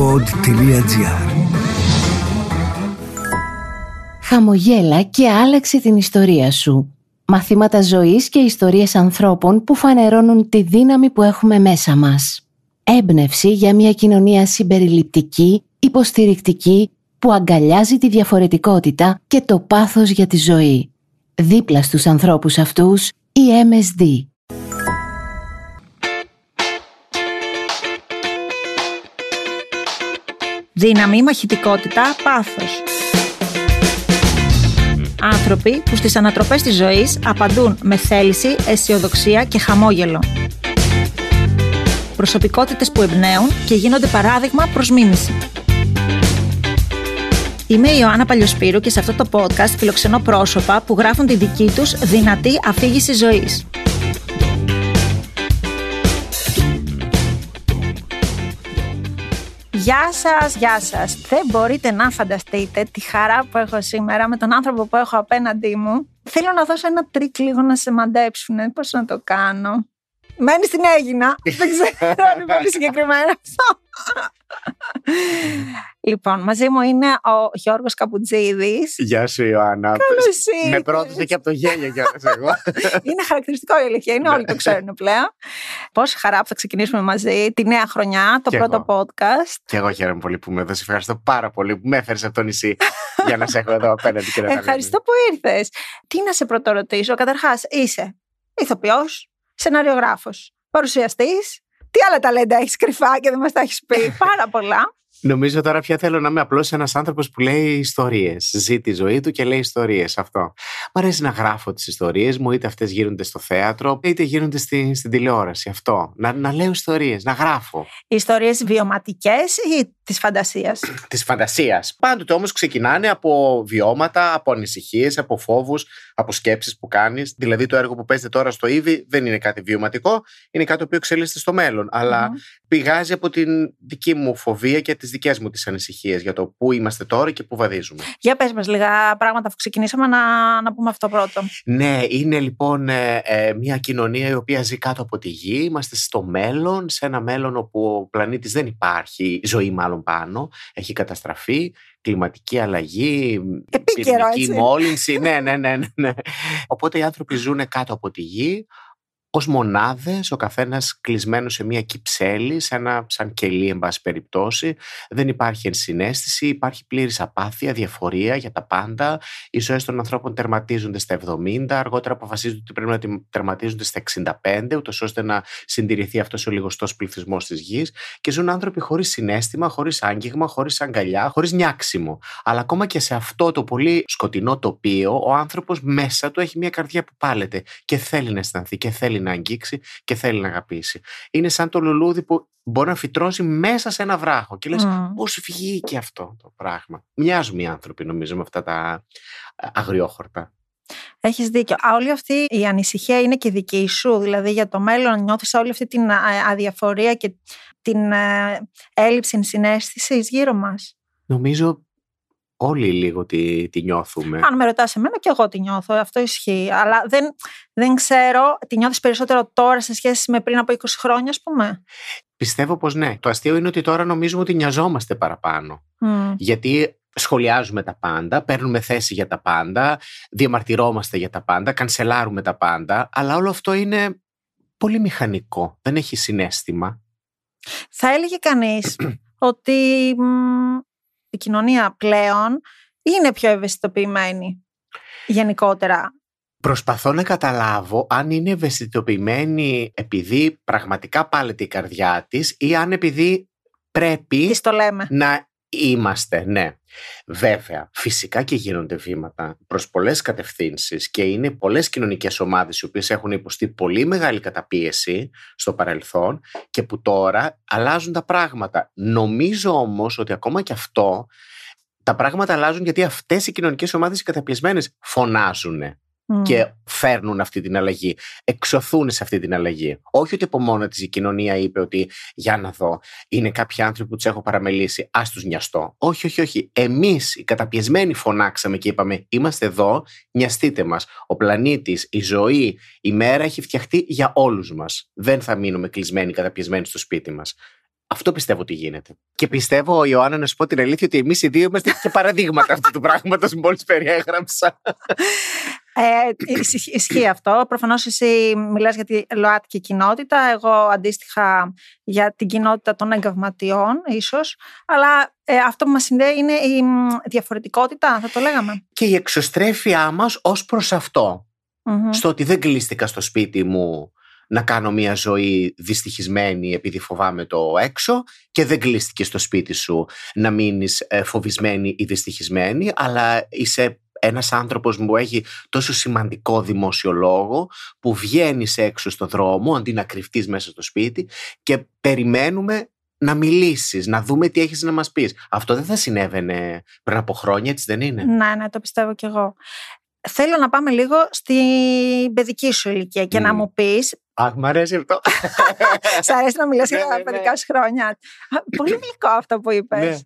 pod.gr Χαμογέλα και άλλαξε την ιστορία σου. Μαθήματα ζωής και ιστορίες ανθρώπων που φανερώνουν τη δύναμη που έχουμε μέσα μας. Έμπνευση για μια κοινωνία συμπεριληπτική, υποστηρικτική, που αγκαλιάζει τη διαφορετικότητα και το πάθος για τη ζωή. Δίπλα στους ανθρώπους αυτούς, η MSD. Δύναμη, μαχητικότητα, πάθος. Άνθρωποι που στις ανατροπές της ζωής απαντούν με θέληση, αισιοδοξία και χαμόγελο. Προσωπικότητες που εμπνέουν και γίνονται παράδειγμα προς μίμηση. Είμαι η Ιωάννα Παλιοσπύρου και σε αυτό το podcast φιλοξενώ πρόσωπα που γράφουν τη δική τους δυνατή αφήγηση ζωής. Γεια σας, γεια σας. Δεν μπορείτε να φανταστείτε τη χαρά που έχω σήμερα με τον άνθρωπο που έχω απέναντί μου. Θέλω να δώσω ένα τρικ λίγο να σε μαντέψουν. Πώς να το κάνω; Μένεις στην Αίγινα. Δεν ξέρω αν είναι πολύ συγκεκριμένο αυτό. Λοιπόν, μαζί μου είναι ο Γιώργος Καπουτζίδης. Γεια σου Ιωάννα. Καλώς Με ήρθες. πρότεινε και από το γέλιο κιόλας εγώ. Είναι χαρακτηριστικό η αλήθεια, είναι όλοι το ξέρουν πλέον. Πόση χαρά που θα ξεκινήσουμε μαζί τη νέα χρονιά, το Κι πρώτο εγώ. podcast. και εγώ χαίρομαι πολύ που με έδωσε. Ευχαριστώ πάρα πολύ που με έφερες από το νησί για να σε έχω εδώ απέναντι και να τα Ευχαριστώ που ήρθες. Τι να σε πρωτορωτήσω, καταρχάς είσαι ηθοποιός, σεναριογράφος, παρουσιαστής. Τι άλλα ταλέντα έχεις κρυφά και δεν μας τα έχεις πει; Πάρα πολλά. Νομίζω τώρα πια θέλω να είμαι απλώς ένας άνθρωπος που λέει ιστορίες. Ζει τη ζωή του και λέει ιστορίες. Αυτό. Μ' αρέσει να γράφω τις ιστορίες μου, είτε αυτές γίνονται στο θέατρο, είτε γίνονται στη, στην τηλεόραση. Αυτό. Να, να λέω ιστορίες, να γράφω. Ιστορίες βιωματικές ή της φαντασίας; Της φαντασίας. Πάντοτε όμως ξεκινάνε από βιώματα, από ανησυχίες, από φόβους, από σκέψεις που κάνεις. Δηλαδή, το έργο που παίζετε τώρα στο Ήβι δεν είναι κάτι βιωματικό, είναι κάτι το οποίο εξελίσσεται στο μέλλον. Αλλά Μμμ. Πηγάζει από την δική μου φοβία και τις δικές μου τις ανησυχίες για το πού είμαστε τώρα και πού βαδίζουμε. Για πες μας λίγα πράγματα αφού ξεκινήσαμε να, να πούμε αυτό πρώτο. Ναι, είναι λοιπόν ε, ε, μια κοινωνία η οποία ζει κάτω από τη γη. Είμαστε στο μέλλον, σε ένα μέλλον όπου ο πλανήτης δεν υπάρχει, ζωή μάλλον πάνω, έχει καταστραφεί, κλιματική αλλαγή, Επίκαιρο, πυρηνική έτσι. μόλυνση. ναι, ναι, ναι, ναι, ναι. Οπότε οι άνθρωποι ζουν κάτω από τη γη ως μονάδες, ο καθένας κλεισμένος σε μια κυψέλη, σε ένα σαν κελί εν πάση περιπτώσει. Δεν υπάρχει ενσυναίσθηση, υπάρχει πλήρης απάθεια, διαφορία για τα πάντα. Οι ζωές των ανθρώπων τερματίζονται στα 70, αργότερα αποφασίζονται ότι πρέπει να τε- τερματίζονται στα 65, ούτως ώστε να συντηρηθεί αυτός ο λιγοστός πληθυσμός της γης και ζουν άνθρωποι χωρίς συνέστημα, χωρίς άγγιγμα, χωρίς αγκαλιά, χωρίς νιάξιμο. Αλλά ακόμα και σε αυτό το πολύ σκοτεινό τοπίο, ο άνθρωπος μέσα του έχει μια καρδιά που πάλεται και θέλει να αισθανθεί και θέλει να αγγίξει και θέλει να αγαπήσει. Είναι σαν το λουλούδι που μπορεί να φυτρώσει μέσα σε ένα βράχο και λες Μμ. πώς βγήκε αυτό το πράγμα. Μοιάζουν οι άνθρωποι νομίζω με αυτά τα ε, αγριόχορτα. Έχεις δίκιο. Α, όλη αυτή η ανησυχία είναι και δική σου, δηλαδή για το μέλλον νιώθεις όλη αυτή την α, αδιαφορία και την ε, έλλειψη συνέστησης γύρω μας; Νομίζω όλοι λίγο τη, τη νιώθουμε. Αν με ρωτάς εμένα και εγώ τη νιώθω, αυτό ισχύει. Αλλά δεν, δεν ξέρω, τη νιώθεις περισσότερο τώρα σε σχέση με πριν από 20 χρόνια, ας πούμε; Πιστεύω πως ναι. Το αστείο είναι ότι τώρα νομίζουμε ότι νοιαζόμαστε παραπάνω. Μμ. Γιατί σχολιάζουμε τα πάντα, παίρνουμε θέση για τα πάντα, διαμαρτυρόμαστε για τα πάντα, κανσελάρουμε τα πάντα, αλλά όλο αυτό είναι πολύ μηχανικό. Δεν έχει συνέστημα. Θα έλεγε κανείς ότι μ, η κοινωνία πλέον είναι πιο ευαισθητοποιημένη γενικότερα. Προσπαθώ να καταλάβω αν είναι ευαισθητοποιημένη επειδή πραγματικά πάλεται η καρδιά της ή αν επειδή πρέπει Τι το λέμε. να είμαστε, ναι. Βέβαια, φυσικά και γίνονται βήματα προς πολλές κατευθύνσεις και είναι πολλές κοινωνικές ομάδες οι οποίες έχουν υποστεί πολύ μεγάλη καταπίεση στο παρελθόν και που τώρα αλλάζουν τα πράγματα. Νομίζω όμως ότι ακόμα και αυτό τα πράγματα αλλάζουν γιατί αυτές οι κοινωνικές ομάδες οι καταπιεσμένες φωνάζουν Μμ. και φέρνουν αυτή την αλλαγή, εξωθούν σε αυτή την αλλαγή. Όχι ότι από μόνα της η κοινωνία είπε ότι για να δω, είναι κάποιοι άνθρωποι που τους έχω παραμελήσει, ας τους νοιαστώ. Όχι, όχι, όχι. Εμείς οι καταπιεσμένοι φωνάξαμε και είπαμε: Είμαστε εδώ, νοιαστείτε μας. Ο πλανήτης, η ζωή, η μέρα έχει φτιαχτεί για όλους μας. Δεν θα μείνουμε κλεισμένοι, καταπιεσμένοι στο σπίτι μας. Αυτό πιστεύω ότι γίνεται. Και πιστεύω, Ιωάννα, να σου πω την αλήθεια, ότι εμείς οι δύο είμαστε και παραδείγματα αυτού του πράγματος μόλις περιέγραψα. Ε, ισχύει αυτό. Προφανώς εσύ μιλάς για τη ΛΟΑΤΚΙ κοινότητα. Εγώ αντίστοιχα για την κοινότητα των εγκαυματιών, ίσως. Αλλά ε, αυτό που μας συνδέει είναι η διαφορετικότητα, θα το λέγαμε. Και η εξωστρέφειά μας ως προς αυτό. Στο ότι δεν κλείστηκα στο σπίτι μου να κάνω μια ζωή δυστυχισμένη επειδή φοβάμαι το έξω και δεν κλείστηκε στο σπίτι σου να μείνεις ε, φοβισμένη ή δυστυχισμένη αλλά είσαι ένας άνθρωπος που έχει τόσο σημαντικό δημόσιο λόγο που βγαίνεις έξω στο δρόμο αντί να κρυφτείς μέσα στο σπίτι και περιμένουμε να μιλήσεις, να δούμε τι έχεις να μας πεις. Αυτό δεν θα συνέβαινε πριν από χρόνια, έτσι δεν είναι; Ναι, ναι, το πιστεύω κι εγώ. Θέλω να πάμε λίγο στην παιδική σου ηλικία και να μου πεις Αχ, μου αρέσει αυτό. Σ' αρέσει να μιλάς για ναι, τα ναι, παιδικά ναι. σου χρόνια. Πολύ γλυκό αυτό που είπες.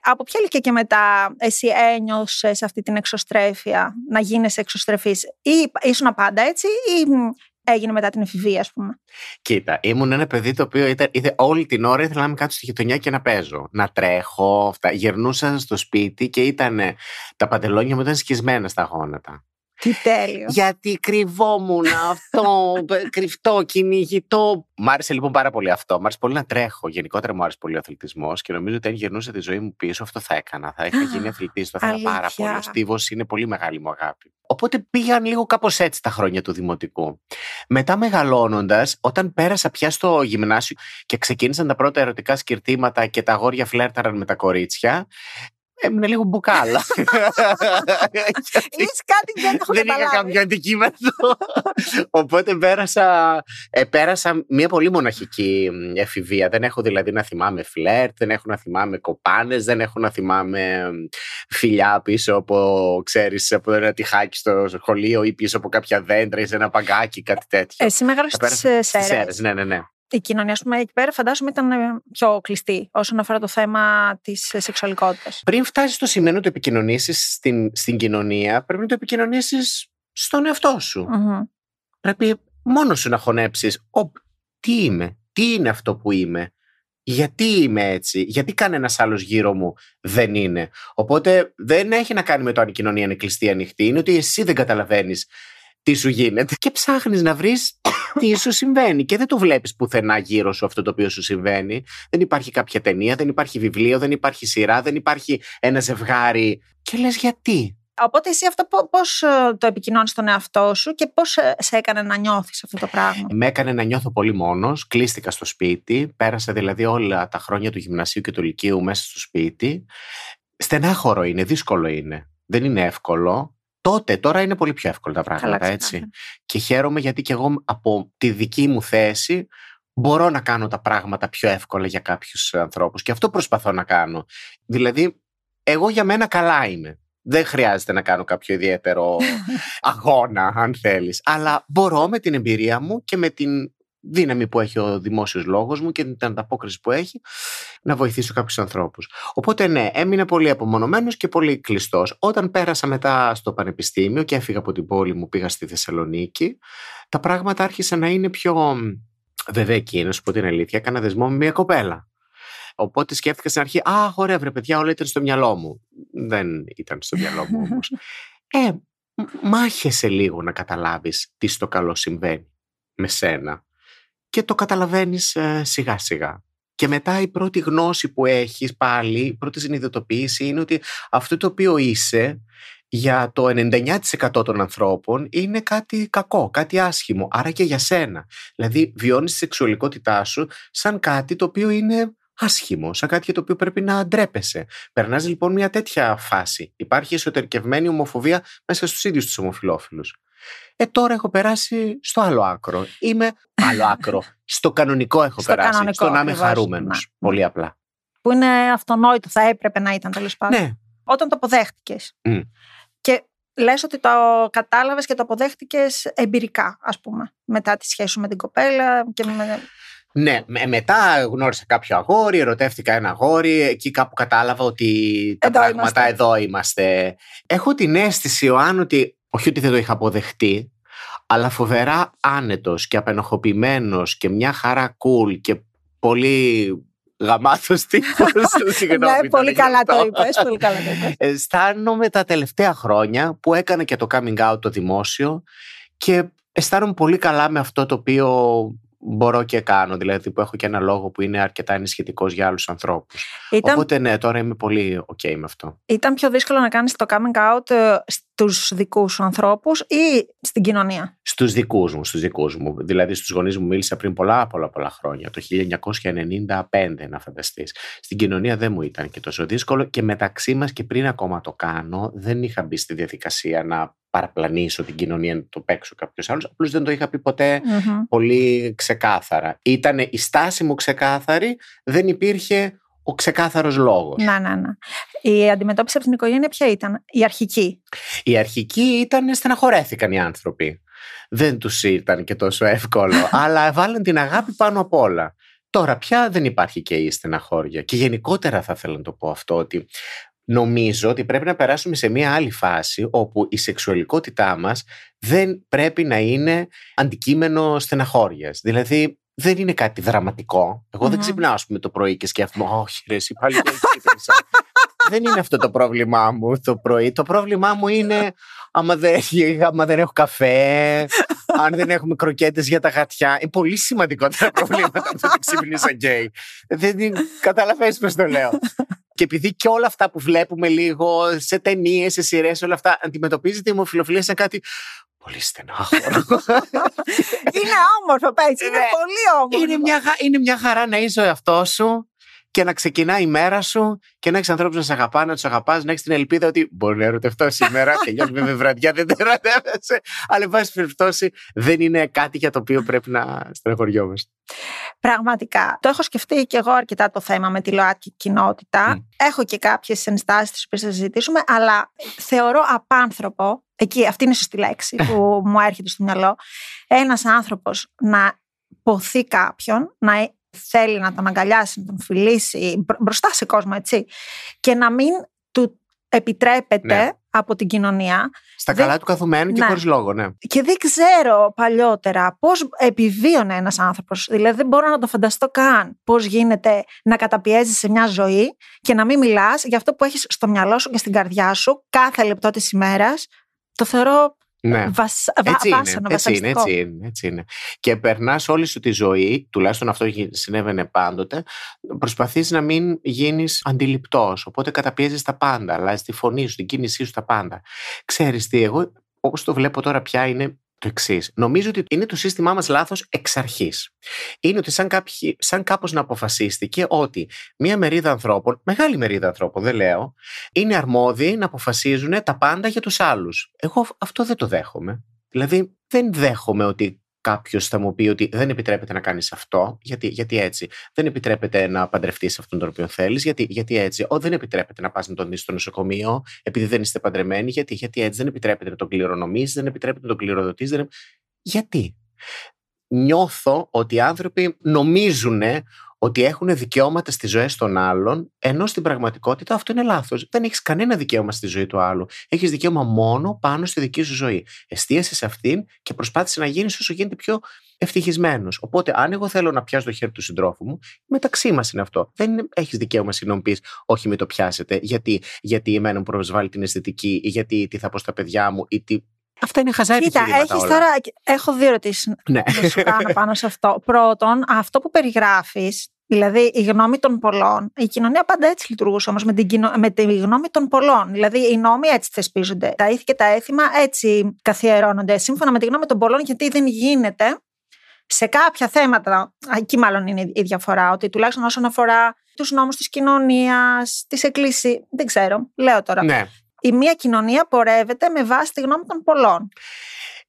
Από ποια ηλικία και μετά εσύ ένιωσες αυτή την εξωστρέφεια, να γίνεσαι εξωστρεφής; Ή ήσουν πάντα έτσι ή έγινε μετά την εφηβεία, ας πούμε; Κοίτα, ήμουν ένα παιδί το οποίο ήταν, είδε, όλη την ώρα ήθελα να είμαι κάτω στη γειτονιά και να παίζω. Να τρέχω. Αυτά. Γερνούσα στο σπίτι και ήταν τα παντελόνια μου ήταν σκισμένα στα γόνατα. Τι τέλειος. Γιατί κρυβόμουν αυτό, κρυφτό, κυνηγητό. Μ' άρεσε λοιπόν πάρα πολύ αυτό. Μ' άρεσε πολύ να τρέχω. Γενικότερα μου άρεσε πολύ ο αθλητισμός και νομίζω ότι αν γυρνούσα τη ζωή μου πίσω, αυτό θα έκανα. Θα είχα γίνει αθλητής. Το ήθελα πάρα πολύ. Ο Στίβος είναι πολύ μεγάλη μου αγάπη. Οπότε πήγαν λίγο κάπως έτσι τα χρόνια του δημοτικού. Μετά μεγαλώνοντας, όταν πέρασα πια στο γυμνάσιο και ξεκίνησαν τα πρώτα ερωτικά σκυρτήματα και τα αγόρια φλέρταραν με τα κορίτσια, έμεινε λίγο μπουκάλα. Είσαι κάτι που δεν έχω Δεν είχα κάποιο αντικείμενο. Οπότε πέρασα, ε, πέρασα μια πολύ μοναχική εφηβεία. Δεν έχω δηλαδή να θυμάμαι φλερτ, δεν έχω να θυμάμαι κοπάνες, δεν έχω να θυμάμαι φιλιά πίσω από, ξέρεις, από ένα τυχάκι στο σχολείο ή πίσω από κάποια δέντρα ή σε ένα παγκάκι, κάτι τέτοιο. Εσύ μεγάλωσες στις Σέρες. Ναι, ναι, ναι η κοινωνία, ας πούμε, εκεί πέρα φαντάζομαι ήταν ε, πιο κλειστή όσον αφορά το θέμα της ε, σεξουαλικότητας. Πριν φτάσεις στο σημείο να το επικοινωνήσεις στην, στην κοινωνία, πρέπει να το επικοινωνήσεις στον εαυτό σου. Πρέπει μόνο σου να χωνέψεις. Τι είμαι, τι είναι αυτό που είμαι, γιατί είμαι έτσι, γιατί κανένας άλλος γύρω μου δεν είναι. Οπότε δεν έχει να κάνει με το αν η κοινωνία είναι κλειστή ή ανοιχτή, είναι ότι εσύ δεν καταλαβαίνεις τι σου γίνεται; Και ψάχνεις να βρεις τι σου συμβαίνει και δεν το βλέπεις πουθενά γύρω σου αυτό το οποίο σου συμβαίνει. Δεν υπάρχει κάποια ταινία, δεν υπάρχει βιβλίο, δεν υπάρχει σειρά, δεν υπάρχει ένα ζευγάρι και λες γιατί; Οπότε εσύ αυτό πώς ε, το επικοινώνεις στον εαυτό σου και πώς ε, σε έκανε να νιώθεις αυτό το πράγμα; Με έκανε να νιώθω πολύ μόνος, κλείστηκα στο σπίτι, πέρασα δηλαδή όλα τα χρόνια του γυμνασίου και του λυκείου μέσα στο σπίτι. Στενάχωρο είναι, δύσκολο είναι. Δεν είναι εύκολο. Τότε, τώρα είναι πολύ πιο εύκολα τα πράγματα, έτσι. Και χαίρομαι γιατί και εγώ από τη δική μου θέση μπορώ να κάνω τα πράγματα πιο εύκολα για κάποιους ανθρώπους. Και αυτό προσπαθώ να κάνω. Δηλαδή, εγώ για μένα καλά είμαι. Δεν χρειάζεται να κάνω κάποιο ιδιαίτερο αγώνα, αν θέλεις. Αλλά μπορώ με την εμπειρία μου και με την δύναμη που έχει ο δημόσιο λόγο μου και την ανταπόκριση που έχει να βοηθήσω κάποιου ανθρώπου. Οπότε ναι, έμεινα πολύ απομονωμένο και πολύ κλειστό. Όταν πέρασα μετά στο πανεπιστήμιο και έφυγα από την πόλη μου, πήγα στη Θεσσαλονίκη, τα πράγματα άρχισαν να είναι πιο. Βέβαια, εκεί, να σου πω την αλήθεια, έκανα δεσμό με μια κοπέλα. Οπότε σκέφτηκα στην αρχή, Α, ωραία, βρε παιδιά, όλα ήταν στο μυαλό μου. Δεν ήταν στο μυαλό μου όμω. ε, μάχεσαι λίγο να καταλάβει τι στο καλό συμβαίνει με σένα και το καταλαβαίνεις ε, σιγά σιγά. Και μετά η πρώτη γνώση που έχεις πάλι, η πρώτη συνειδητοποίηση είναι ότι αυτό το οποίο είσαι για το 99% των ανθρώπων είναι κάτι κακό, κάτι άσχημο, άρα και για σένα. Δηλαδή βιώνεις τη σεξουαλικότητά σου σαν κάτι το οποίο είναι άσχημο, σαν κάτι για το οποίο πρέπει να ντρέπεσαι. Περνάς λοιπόν μια τέτοια φάση. Υπάρχει εσωτερικευμένη ομοφοβία μέσα στους ίδιους τους ομοφιλόφιλους. Ε, τώρα έχω περάσει στο άλλο άκρο. Είμαι άλλο άκρο. στο κανονικό έχω στο περάσει. Κανονικό, στο να είμαι χαρούμενος. Ναι. Πολύ απλά. Που είναι αυτονόητο, θα έπρεπε να ήταν τέλος πάντων. Ναι. Όταν το αποδέχτηκες. Και λες ότι το κατάλαβες και το αποδέχτηκες εμπειρικά, ας πούμε. Μετά τη σχέση σου με την κοπέλα και με. Ναι, μετά γνώρισα κάποιο αγόρι, ερωτεύτηκα ένα αγόρι, εκεί κάπου κατάλαβα ότι τα πράγματα είμαστε. εδώ είμαστε. Έχω την αίσθηση, Ιωάννη, ότι όχι ότι δεν το είχα αποδεχτεί, αλλά φοβερά άνετος και απενοχοποιημένος και μια χαρά cool και πολύ γαμάτος τύπος. ναι, πολύ καλά το είπες. Πολύ καλά το είπες. Αισθάνομαι τα τελευταία χρόνια που έκανα και το coming out το δημόσιο και αισθάνομαι πολύ καλά με αυτό το οποίο μπορώ και κάνω. Δηλαδή που έχω και ένα λόγο που είναι αρκετά ενισχυτικός για άλλους ανθρώπους. Ήταν... Οπότε ναι, τώρα είμαι πολύ OK με αυτό. Ήταν πιο δύσκολο να κάνεις το coming out ε, στους δικούς σου ανθρώπους ή στην κοινωνία; Στους δικούς μου, στους δικούς μου. Δηλαδή στους γονείς μου μίλησα πριν πολλά πολλά πολλά χρόνια. Το 1995 να φανταστείς. Στην κοινωνία δεν μου ήταν και τόσο δύσκολο και μεταξύ μας και πριν ακόμα το κάνω δεν είχα μπει στη διαδικασία να παραπλανήσω την κοινωνία να το παίξω κάποιος άλλος. Απλώς δεν το είχα πει πολύ ξεκάθαρα. Ήταν η στάση μου ξεκάθαρη, δεν υπήρχε ο ξεκάθαρος λόγος. Να, να, να. Η αντιμετώπιση από την οικογένεια ποια ήταν, η αρχική; Η αρχική ήταν στεναχωρέθηκαν οι άνθρωποι. Δεν τους ήταν και τόσο εύκολο, αλλά βάλαν την αγάπη πάνω απ' όλα. Τώρα πια δεν υπάρχει και η στεναχώρια. Και γενικότερα θα ήθελα να το πω αυτό, ότι νομίζω ότι πρέπει να περάσουμε σε μια άλλη φάση όπου η σεξουαλικότητά μας δεν πρέπει να είναι αντικείμενο στεναχώριας. Δηλαδή δεν είναι κάτι δραματικό. Εγώ δεν ξυπνάω ας πούμε, το πρωί και σκέφτομαι «Όχι ρε, εσύ πάλι δεν Δεν είναι αυτό το πρόβλημά μου το πρωί. Το πρόβλημά μου είναι άμα δεν, άμα δεν έχω καφέ, αν δεν έχουμε κροκέτες για τα γατιά. Είναι πολύ σημαντικότερα προβλήματα από το ότι ξύπνησα γκέι. Δεν καταλαβαίνεις πώς το λέω. Και επειδή και όλα αυτά που βλέπουμε λίγο σε ταινίες, σε σειρές, όλα αυτά αντιμετωπίζεται η ομοφιλοφιλία σαν κάτι πολύ στενάχωρο. είναι όμορφο, πες, είναι ναι. πολύ όμορφο. Είναι μια, είναι μια χαρά να είσαι ο εαυτός σου και να ξεκινάει η μέρα σου και να έχεις ανθρώπους να σε αγαπάνε, να τους αγαπάς, να έχεις την ελπίδα ότι μπορεί να ερωτευτώ σήμερα. Τελειώνει με βραδιά, δεν δεν ερωτεύεσαι. Αλλά, εν πάση περιπτώσει, δεν είναι κάτι για το οποίο πρέπει να στεναχωριόμαστε. Πραγματικά. Το έχω σκεφτεί και εγώ αρκετά το θέμα με τη ΛΟΑΤΚΙ κοινότητα. Έχω και κάποιες ενστάσεις τις οποίες θα συζητήσουμε, αλλά θεωρώ απάνθρωπο. Εκεί, αυτή είναι η σωστή λέξη που μου έρχεται στο μυαλό. Ένας άνθρωπος να ποθεί κάποιον, να θέλει να τον αγκαλιάσει, να τον φιλήσει μπροστά σε κόσμο, έτσι. Και να μην του επιτρέπεται ναι. Από την κοινωνία. Στα καλά του καθουμένου και ναι. χωρίς λόγο, ναι. Και δεν ξέρω παλιότερα πώς επιβίωνε ένας άνθρωπος. Δηλαδή, δεν μπορώ να το φανταστώ καν πώς γίνεται να καταπιέζεις σε μια ζωή και να μην μιλάς για αυτό που έχεις στο μυαλό σου και στην καρδιά σου κάθε λεπτό της ημέρας. Το θεωρώ ναι. Βασ... Έτσι, είναι, έτσι, είναι, έτσι είναι, έτσι είναι. Και περνάς όλη σου τη ζωή, τουλάχιστον αυτό συνέβαινε πάντοτε, προσπαθείς να μην γίνεις αντιληπτός. Οπότε καταπιέζεις τα πάντα, αλλάζεις τη φωνή σου, την κίνησή σου, τα πάντα. Ξέρεις τι, εγώ όπως το βλέπω τώρα πια είναι το εξής. Νομίζω ότι είναι το σύστημά μας λάθος εξ αρχής. Είναι ότι σαν, κάποιοι, σαν κάπως να αποφασίστηκε ότι μία μερίδα ανθρώπων, μεγάλη μερίδα ανθρώπων, δεν λέω, είναι αρμόδιοι να αποφασίζουν τα πάντα για τους άλλους. Εγώ αυτό δεν το δέχομαι. Δηλαδή, δεν δέχομαι ότι κάποιος θα μου πει ότι δεν επιτρέπεται να κάνεις αυτό, γιατί, γιατί έτσι. Δεν επιτρέπεται να παντρευτείς αυτόν τον οποίο θέλεις, γιατί, γιατί έτσι. Ο, δεν επιτρέπεται να πας να τον δεις στο νοσοκομείο, επειδή δεν είστε παντρεμένοι, γιατί, γιατί έτσι. Δεν επιτρέπεται να τον κληρονομήσει, δεν επιτρέπεται να τον κληροδοτήσει. Δεν... Γιατί; Νιώθω ότι οι άνθρωποι νομίζουν ότι έχουν δικαιώματα στις ζωές των άλλων, ενώ στην πραγματικότητα αυτό είναι λάθος. Δεν έχεις κανένα δικαίωμα στη ζωή του άλλου. Έχεις δικαίωμα μόνο πάνω στη δική σου ζωή. Εστίασες σε αυτήν και προσπάθησες να γίνεις όσο γίνεται πιο ευτυχισμένος. Οπότε, αν εγώ θέλω να πιάσω το χέρι του συντρόφου μου, μεταξύ μας είναι αυτό. Δεν έχεις δικαίωμα συγγνώμη πεις, Όχι, μην το πιάσετε, γιατί, γιατί εμένα μου προσβάλλει την αισθητική, ή γιατί τι θα πω στα παιδιά μου, ή τι Αυτά είναι χαζά Κοίτα, έχεις τώρα, έχω δύο ερωτήσεις ναι. να σου κάνω πάνω σε αυτό. Πρώτον, αυτό που περιγράφεις, δηλαδή η γνώμη των πολλών, η κοινωνία πάντα έτσι λειτουργούσε όμως με, με τη γνώμη των πολλών. Δηλαδή οι νόμοι έτσι θεσπίζονται. Τα ήθη και τα έθιμα έτσι καθιερώνονται σύμφωνα με τη γνώμη των πολλών, γιατί δεν γίνεται σε κάποια θέματα, εκεί μάλλον είναι η διαφορά, ότι τουλάχιστον όσον αφορά τους νόμους της κοινωνίας, της εκκλησία, δεν ξέρω, λέω τώρα. Ναι η μία κοινωνία πορεύεται με βάση τη γνώμη των πολλών.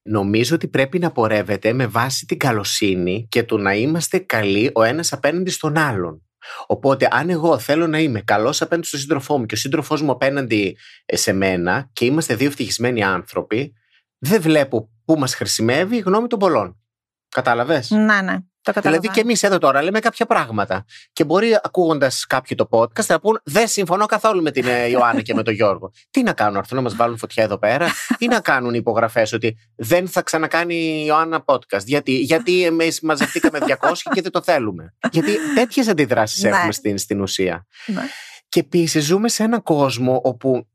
Νομίζω ότι πρέπει να πορεύεται με βάση την καλοσύνη και το να είμαστε καλοί ο ένας απέναντι στον άλλον. Οπότε, αν εγώ θέλω να είμαι καλός απέναντι στον σύντροφό μου και ο σύντροφός μου απέναντι ε, σε μένα και είμαστε δύο ευτυχισμένοι άνθρωποι, δεν βλέπω πού μας χρησιμεύει η γνώμη των πολλών. Κατάλαβες; Ναι, ναι. Δηλαδή και εμείς εδώ τώρα λέμε κάποια πράγματα. Και μπορεί ακούγοντας κάποιο το podcast να πούν Δεν συμφωνώ καθόλου με την ε, Ιωάννα και με τον Γιώργο. Τι να κάνουν, έρθουν να μας βάλουν φωτιά εδώ πέρα, ή να κάνουν υπογραφές ότι δεν θα ξανακάνει η Ιωάννα podcast; Γιατί, γιατί εμείς μαζευτήκαμε 200 και δεν το θέλουμε. Γιατί τέτοιες αντιδράσεις ναι. έχουμε στην, στην ουσία. Ναι. Και επίσης ζούμε σε έναν κόσμο όπου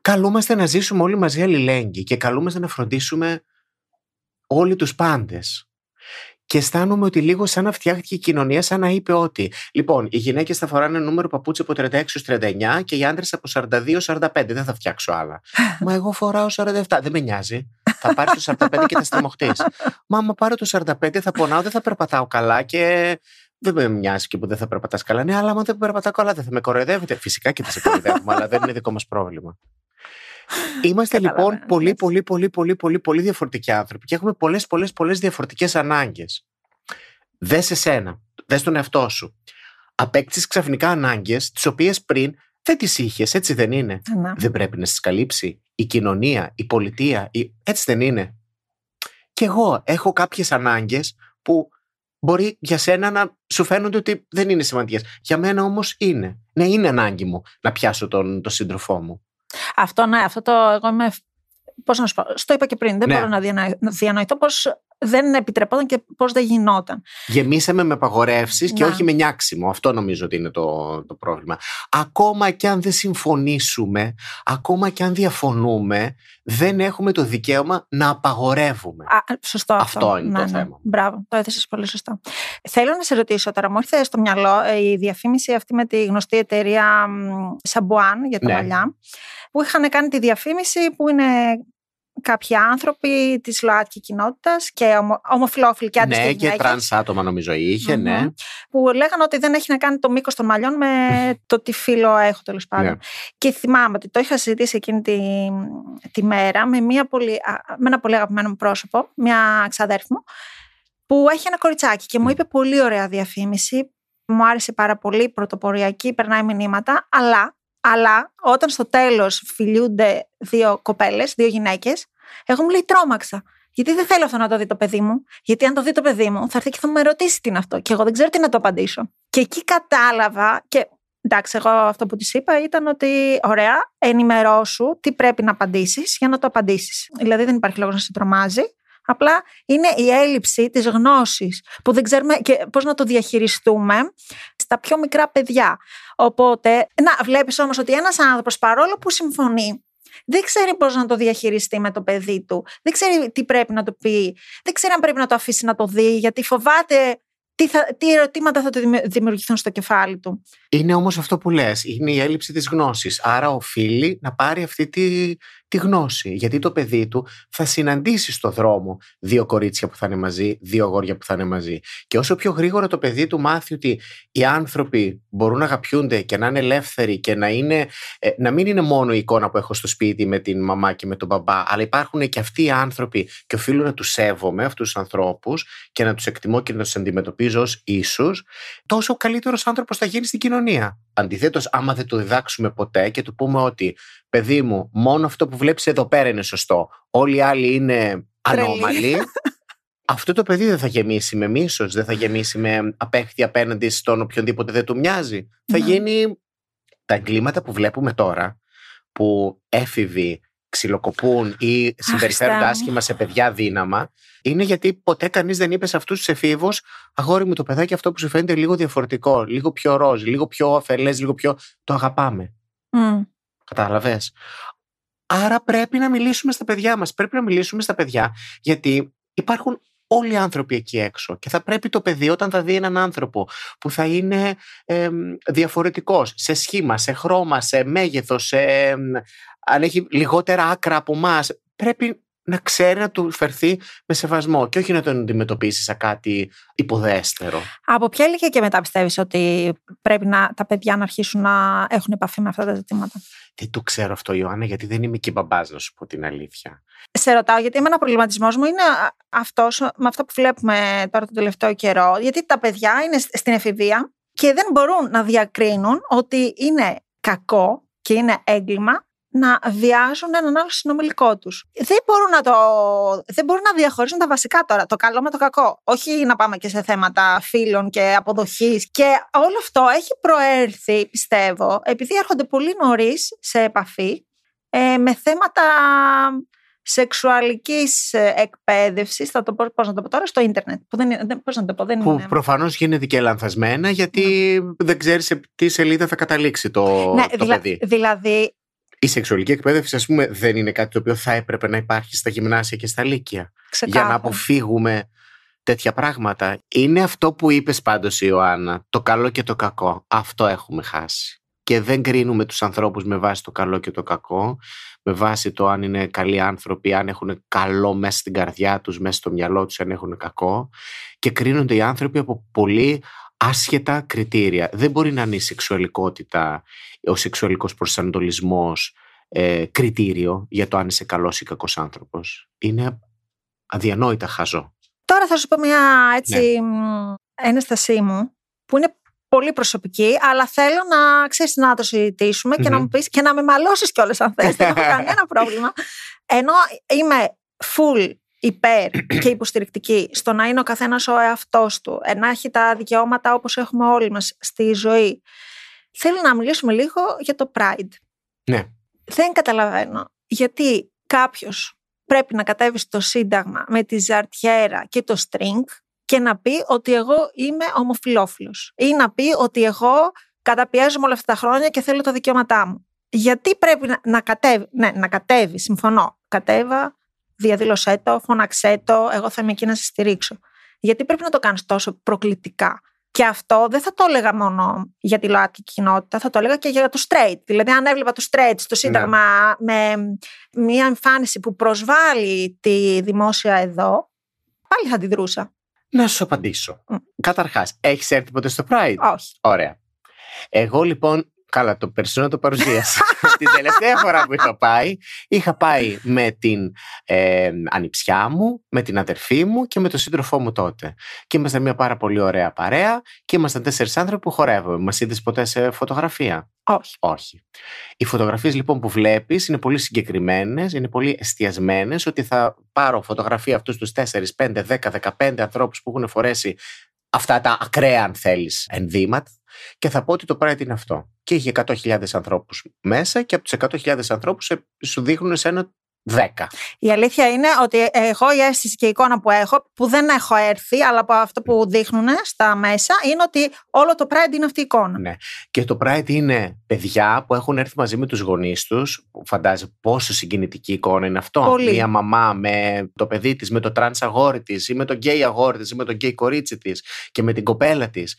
καλούμαστε να ζήσουμε όλοι μαζί αλληλέγγυοι και καλούμαστε να φροντίσουμε όλοι τους πάντες. Και αισθάνομαι ότι λίγο σαν να φτιάχτηκε η κοινωνία, σαν να είπε ότι λοιπόν, οι γυναίκες θα φοράνε νούμερο παπούτσι από 36 έω 39 και οι άντρες από 42-45. Δεν θα φτιάξω άλλα. Μα εγώ φοράω 47. Δεν με νοιάζει. Θα πάρει το 45 και θα στριμωχτείς. Μα άμα πάρω το 45 θα πονάω, δεν θα περπατάω καλά και δεν με μοιάζει και που δεν θα περπατάς καλά. Ναι, αλλά άμα δεν περπατάω καλά, δεν θα με κοροϊδεύετε. Φυσικά και θα σε κοροϊδεύουμε, αλλά δεν είναι δικό μας πρόβλημα. Είμαστε λοιπόν πολύ, πολύ, πολύ, πολύ, πολύ, πολύ διαφορετικοί άνθρωποι και έχουμε πολλές, πολλές, πολλές διαφορετικές ανάγκες. Δε σε σένα, δε τον εαυτό σου. Απέκτησες ξαφνικά ανάγκες, τις οποίες πριν δεν τις είχες, έτσι δεν είναι; Ναι. Δεν πρέπει να τι καλύψει η κοινωνία, η πολιτεία, η... έτσι δεν είναι; Και εγώ έχω κάποιες ανάγκες που μπορεί για σένα να σου φαίνονται ότι δεν είναι σημαντικές. Για μένα όμως είναι. Ναι, είναι ανάγκη μου να πιάσω τον, τον σύντροφό μου. Αυτό, ναι, αυτό το εγώ είμαι. Πώς να σου πω, στο είπα και πριν. Δεν ναι. μπορώ να διανοηθώ πώς δεν επιτρεπόταν και πώς δεν γινόταν. Γεμίσαμε με απαγορεύσεις και όχι με νιάξιμο. Αυτό νομίζω ότι είναι το, το πρόβλημα. Ακόμα και αν δεν συμφωνήσουμε, ακόμα και αν διαφωνούμε, δεν έχουμε το δικαίωμα να απαγορεύουμε. Α, σωστό αυτό. Αυτό είναι το ναι, ναι. θέμα. Μπράβο, το έθεσες πολύ σωστά. Θέλω να σε ρωτήσω τώρα, μου ήρθε στο μυαλό ε, η διαφήμιση αυτή με τη γνωστή εταιρεία Σαμπουάν για τα ναι. μαλλιά που είχαν κάνει τη διαφήμιση που είναι κάποιοι άνθρωποι της ΛΟΑΤΚΙ κοινότητας και ομο, ομοφυλόφιλοι και άντρε ναι, και, και τρανς άτομα νομίζω είχε, ναι. Που λέγανε ότι δεν έχει να κάνει το μήκος των μαλλιών με το τι φύλο έχω τέλος πάντων. Ναι. Και θυμάμαι ότι το είχα συζητήσει εκείνη τη, τη μέρα με, μια πολύ, με ένα πολύ αγαπημένο μου πρόσωπο, μια ξαδέρφη μου, που έχει ένα κοριτσάκι και μου είπε πολύ ωραία διαφήμιση. Μου άρεσε πάρα πολύ, πρωτοποριακή, περνάει μηνύματα, αλλά αλλά όταν στο τέλος φιλιούνται δύο κοπέλες, δύο γυναίκες, εγώ μου λέει τρόμαξα. Γιατί δεν θέλω αυτό να το δει το παιδί μου. Γιατί αν το δει το παιδί μου, θα έρθει και θα με ρωτήσει τι είναι αυτό. Και εγώ δεν ξέρω τι να το απαντήσω. Και εκεί κατάλαβα. Και εντάξει, εγώ αυτό που της είπα ήταν ότι ωραία, ενημερώσου τι πρέπει να απαντήσεις για να το απαντήσεις. Δηλαδή δεν υπάρχει λόγος να σε τρομάζει. Απλά είναι η έλλειψη της γνώσης που δεν ξέρουμε και πώς να το διαχειριστούμε στα πιο μικρά παιδιά. Οπότε, να βλέπεις όμως ότι ένας άνθρωπος παρόλο που συμφωνεί δεν ξέρει πώς να το διαχειριστεί με το παιδί του. Δεν ξέρει τι πρέπει να το πει. Δεν ξέρει αν πρέπει να το αφήσει να το δει, γιατί φοβάται τι, θα, τι ερωτήματα θα του δημιουργηθούν στο κεφάλι του. Είναι όμως αυτό που λες, είναι η έλλειψη της γνώσης. Άρα οφείλει να πάρει αυτή τη, τη γνώση. Γιατί το παιδί του θα συναντήσει στο δρόμο δύο κορίτσια που θα είναι μαζί, δύο αγόρια που θα είναι μαζί. Και όσο πιο γρήγορα το παιδί του μάθει ότι οι άνθρωποι μπορούν να αγαπιούνται και να είναι ελεύθεροι και να, είναι, ε, να μην είναι μόνο η εικόνα που έχω στο σπίτι με την μαμά και με τον μπαμπά, αλλά υπάρχουν και αυτοί οι άνθρωποι και οφείλω να τους σέβομαι αυτούς τους ανθρώπους και να τους εκτιμώ και να τους αντιμετωπίζω ως ίσους, τόσο ο καλύτερος άνθρωπος θα γίνει στην κοινωνία. Αντιθέτως, άμα δεν το διδάξουμε ποτέ και του πούμε ότι παιδί μου, μόνο αυτό που βλέπεις εδώ πέρα είναι σωστό. Όλοι οι άλλοι είναι ανώμαλοι. αυτό το παιδί δεν θα γεμίσει με μίσος, δεν θα γεμίσει με απέχθη απέναντι στον οποιονδήποτε δεν του μοιάζει. Θα ναι. γίνει τα εγκλήματα που βλέπουμε τώρα, που έφηβοι ξυλοκοπούν ή συμπεριφέρονται άσχημα σε παιδιά δύναμα, είναι γιατί ποτέ κανείς δεν είπε σε αυτούς τους εφήβους, αγόρι μου το παιδάκι αυτό που σου φαίνεται λίγο διαφορετικό, λίγο πιο ροζ, λίγο πιο αφελέ, λίγο πιο. Το αγαπάμε. Κατάλαβες; Άρα πρέπει να μιλήσουμε στα παιδιά μας. Πρέπει να μιλήσουμε στα παιδιά, γιατί υπάρχουν όλοι οι άνθρωποι εκεί έξω. Και θα πρέπει το παιδί όταν θα δει έναν άνθρωπο που θα είναι ε, διαφορετικός σε σχήμα, σε χρώμα, σε μέγεθος, σε, αν έχει λιγότερα άκρα από εμάς, πρέπει να ξέρει να του φερθεί με σεβασμό και όχι να τον αντιμετωπίσει σαν κάτι υποδέστερο. Από ποια ηλικία και μετά πιστεύεις ότι πρέπει να, τα παιδιά να αρχίσουν να έχουν επαφή με αυτά τα ζητήματα; Δεν το ξέρω αυτό, Ιωάννα, γιατί δεν είμαι και μπαμπάς, να σου πω την αλήθεια. Σε ρωτάω, γιατί ένα προβληματισμός μου είναι αυτός, με αυτό που βλέπουμε τώρα τον τελευταίο καιρό. Γιατί τα παιδιά είναι στην εφηβεία και δεν μπορούν να διακρίνουν ότι είναι κακό και είναι έγκλημα να βιάζουν έναν άλλο συνομιλικό τους. Δεν μπορούν να το. Δεν μπορούν να διαχωρίζουν τα βασικά τώρα, το καλό με το κακό. Όχι να πάμε και σε θέματα φίλων και αποδοχής. Και όλο αυτό έχει προέρθει, πιστεύω, επειδή έρχονται πολύ νωρίς σε επαφή ε, με θέματα σεξουαλικής ε, εκπαίδευσης, θα το πω, πώς να το πω τώρα, στο ίντερνετ. Που δεν, πώς να το πω, δεν που είναι... προφανώς γίνεται και λανθασμένα γιατί ναι. δεν ξέρεις σε τι σελίδα θα καταλήξει το, ναι, το παιδί. Δηλαδή... Η σεξουαλική εκπαίδευση, ας πούμε, δεν είναι κάτι το οποίο θα έπρεπε να υπάρχει στα γυμνάσια και στα λύκεια. Για να αποφύγουμε τέτοια πράγματα. Είναι αυτό που είπες πάντως Ιωάννα, το καλό και το κακό. Αυτό έχουμε χάσει και δεν κρίνουμε τους ανθρώπους με βάση το καλό και το κακό, με βάση το αν είναι καλοί άνθρωποι, αν έχουν καλό μέσα στην καρδιά τους, μέσα στο μυαλό τους, αν έχουν κακό και κρίνονται οι άνθρωποι από πολύ άσχετα κριτήρια. Δεν μπορεί να είναι η σεξουαλικότητα, ο σεξουαλικός προσανατολισμός ε, κριτήριο για το αν είσαι καλός ή κακός άνθρωπος. Είναι αδιανόητα χαζό. Τώρα θα σου πω μια έτσι ναι. ένστασή μου που είναι πολύ προσωπική, αλλά θέλω να ξέρεις να το συζητησουμε και να μου πεις και να με μαλώσεις κιόλας αν θες. Δεν έχω κανένα πρόβλημα. Ενώ είμαι full υπέρ και υποστηρικτική στο να είναι ο καθένας ο εαυτός του, να έχει τα δικαιώματα όπως έχουμε όλοι μας στη ζωή. Θέλω να μιλήσουμε λίγο για το Pride. Ναι. Δεν καταλαβαίνω γιατί κάποιος πρέπει να κατέβει στο Σύνταγμα με τη ζαρτιέρα και το string και να πει ότι εγώ είμαι ομοφιλόφιλος ή να πει ότι εγώ καταπιέζομαι όλα αυτά τα χρόνια και θέλω τα δικαιώματά μου. Γιατί πρέπει να, να κατέβει, ναι, να κατέβει, συμφωνώ. Κατέβα, διαδήλωσέ το, φώναξέ το, εγώ θα είμαι εκεί να σε στηρίξω. Γιατί πρέπει να το κάνεις τόσο προκλητικά. Και αυτό δεν θα το έλεγα μόνο για τη ΛΟΑΤΚΙ κοινότητα, θα το έλεγα και για το straight. Δηλαδή, αν έβλεπα το straight στο Σύνταγμα ναι. με μια εμφάνιση που προσβάλλει τη δημόσια εδώ, πάλι θα αντιδρούσα. Να σου απαντήσω. Mm. Καταρχάς, έχεις έρθει ποτέ στο Pride; Όχι. Ωραία. Εγώ λοιπόν Καλά, το περσινό το παρουσίασα. την τελευταία φορά που είχα πάει, είχα πάει με την ε, ανιψιά μου, με την αδερφή μου και με τον σύντροφό μου τότε. Και ήμασταν μια πάρα πολύ ωραία παρέα και ήμασταν τέσσερις άνθρωποι που χορεύουμε. Μας είδες ποτέ σε φωτογραφία; Όχι. Όχι. Οι φωτογραφίες λοιπόν που βλέπεις είναι πολύ συγκεκριμένες, είναι πολύ εστιασμένες ότι θα πάρω φωτογραφία αυτούς τους 4, 5, 10, 15 ανθρώπους που έχουν φορέσει αυτά τα ακραία, αν θέλεις, ενδύματα και θα πω ότι το Pride είναι αυτό. Και είχε 100.000 ανθρώπους μέσα και από τους 100.000 ανθρώπους σου δείχνουν σε ένα 10. Η αλήθεια είναι ότι εγώ η αίσθηση και η εικόνα που έχω, που δεν έχω έρθει, αλλά από αυτό που δείχνουν στα μέσα, είναι ότι όλο το Pride είναι αυτή η εικόνα. Ναι. Και το Pride είναι παιδιά που έχουν έρθει μαζί με τους γονείς τους. Φαντάζεσαι πόσο συγκινητική εικόνα είναι αυτό. Πολύ. Μια μαμά με το παιδί της, με το τρανς αγόρι της, ή με τον γκέι αγόρι της, ή με τον γκέι κορίτσι της και με την κοπέλα της.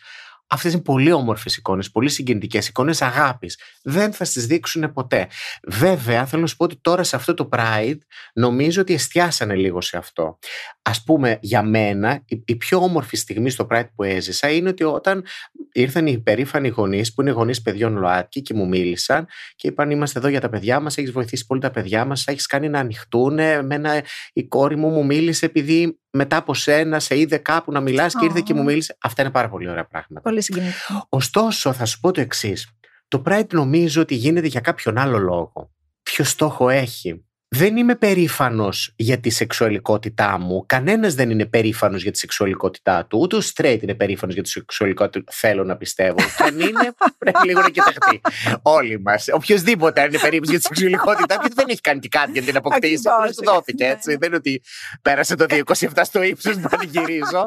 Αυτές είναι πολύ όμορφες εικόνες, πολύ συγκινητικές εικόνες αγάπης. Δεν θα τις δείξουν ποτέ. Βέβαια, θέλω να σου πω ότι τώρα σε αυτό το Pride νομίζω ότι εστιάσανε λίγο σε αυτό. Α πούμε, για μένα, η, πιο όμορφη στιγμή στο Pride που έζησα είναι ότι όταν ήρθαν οι περήφανοι γονείς, που είναι γονείς παιδιών ΛΟΑΤΚΙ και μου μίλησαν και είπαν: Είμαστε εδώ για τα παιδιά μας, έχεις βοηθήσει πολύ τα παιδιά μας, έχεις κάνει να ανοιχτούν. Εμένα η κόρη μου μου μίλησε επειδή μετά από σένα σε είδε κάπου να μιλάς και ήρθε και μου μίλησε. Αυτά είναι πάρα πολύ ωραία πράγματα. Πολύ συγκινητικό. Ωστόσο, θα σου πω το εξής. Το Pride νομίζω ότι γίνεται για κάποιον άλλο λόγο. Ποιο στόχο έχει; Δεν είμαι περήφανος για τη σεξουαλικότητά μου. Κανένας δεν είναι περήφανος για τη σεξουαλικότητά του. Ούτε ο straight είναι περήφανος για τη σεξουαλικότητα. Θέλω να πιστεύω. Και αν είναι, πρέπει λίγο να κοιταχτεί. Όλοι μας. Οποιοδήποτε αν είναι περήφανος για τη σεξουαλικότητά του, δεν έχει κάνει και κάτι για την αποκτήσει. Απλώ του δόθηκε έτσι. Δεν είναι ότι πέρασε το 27 στο ύψος που πανηγυρίζω.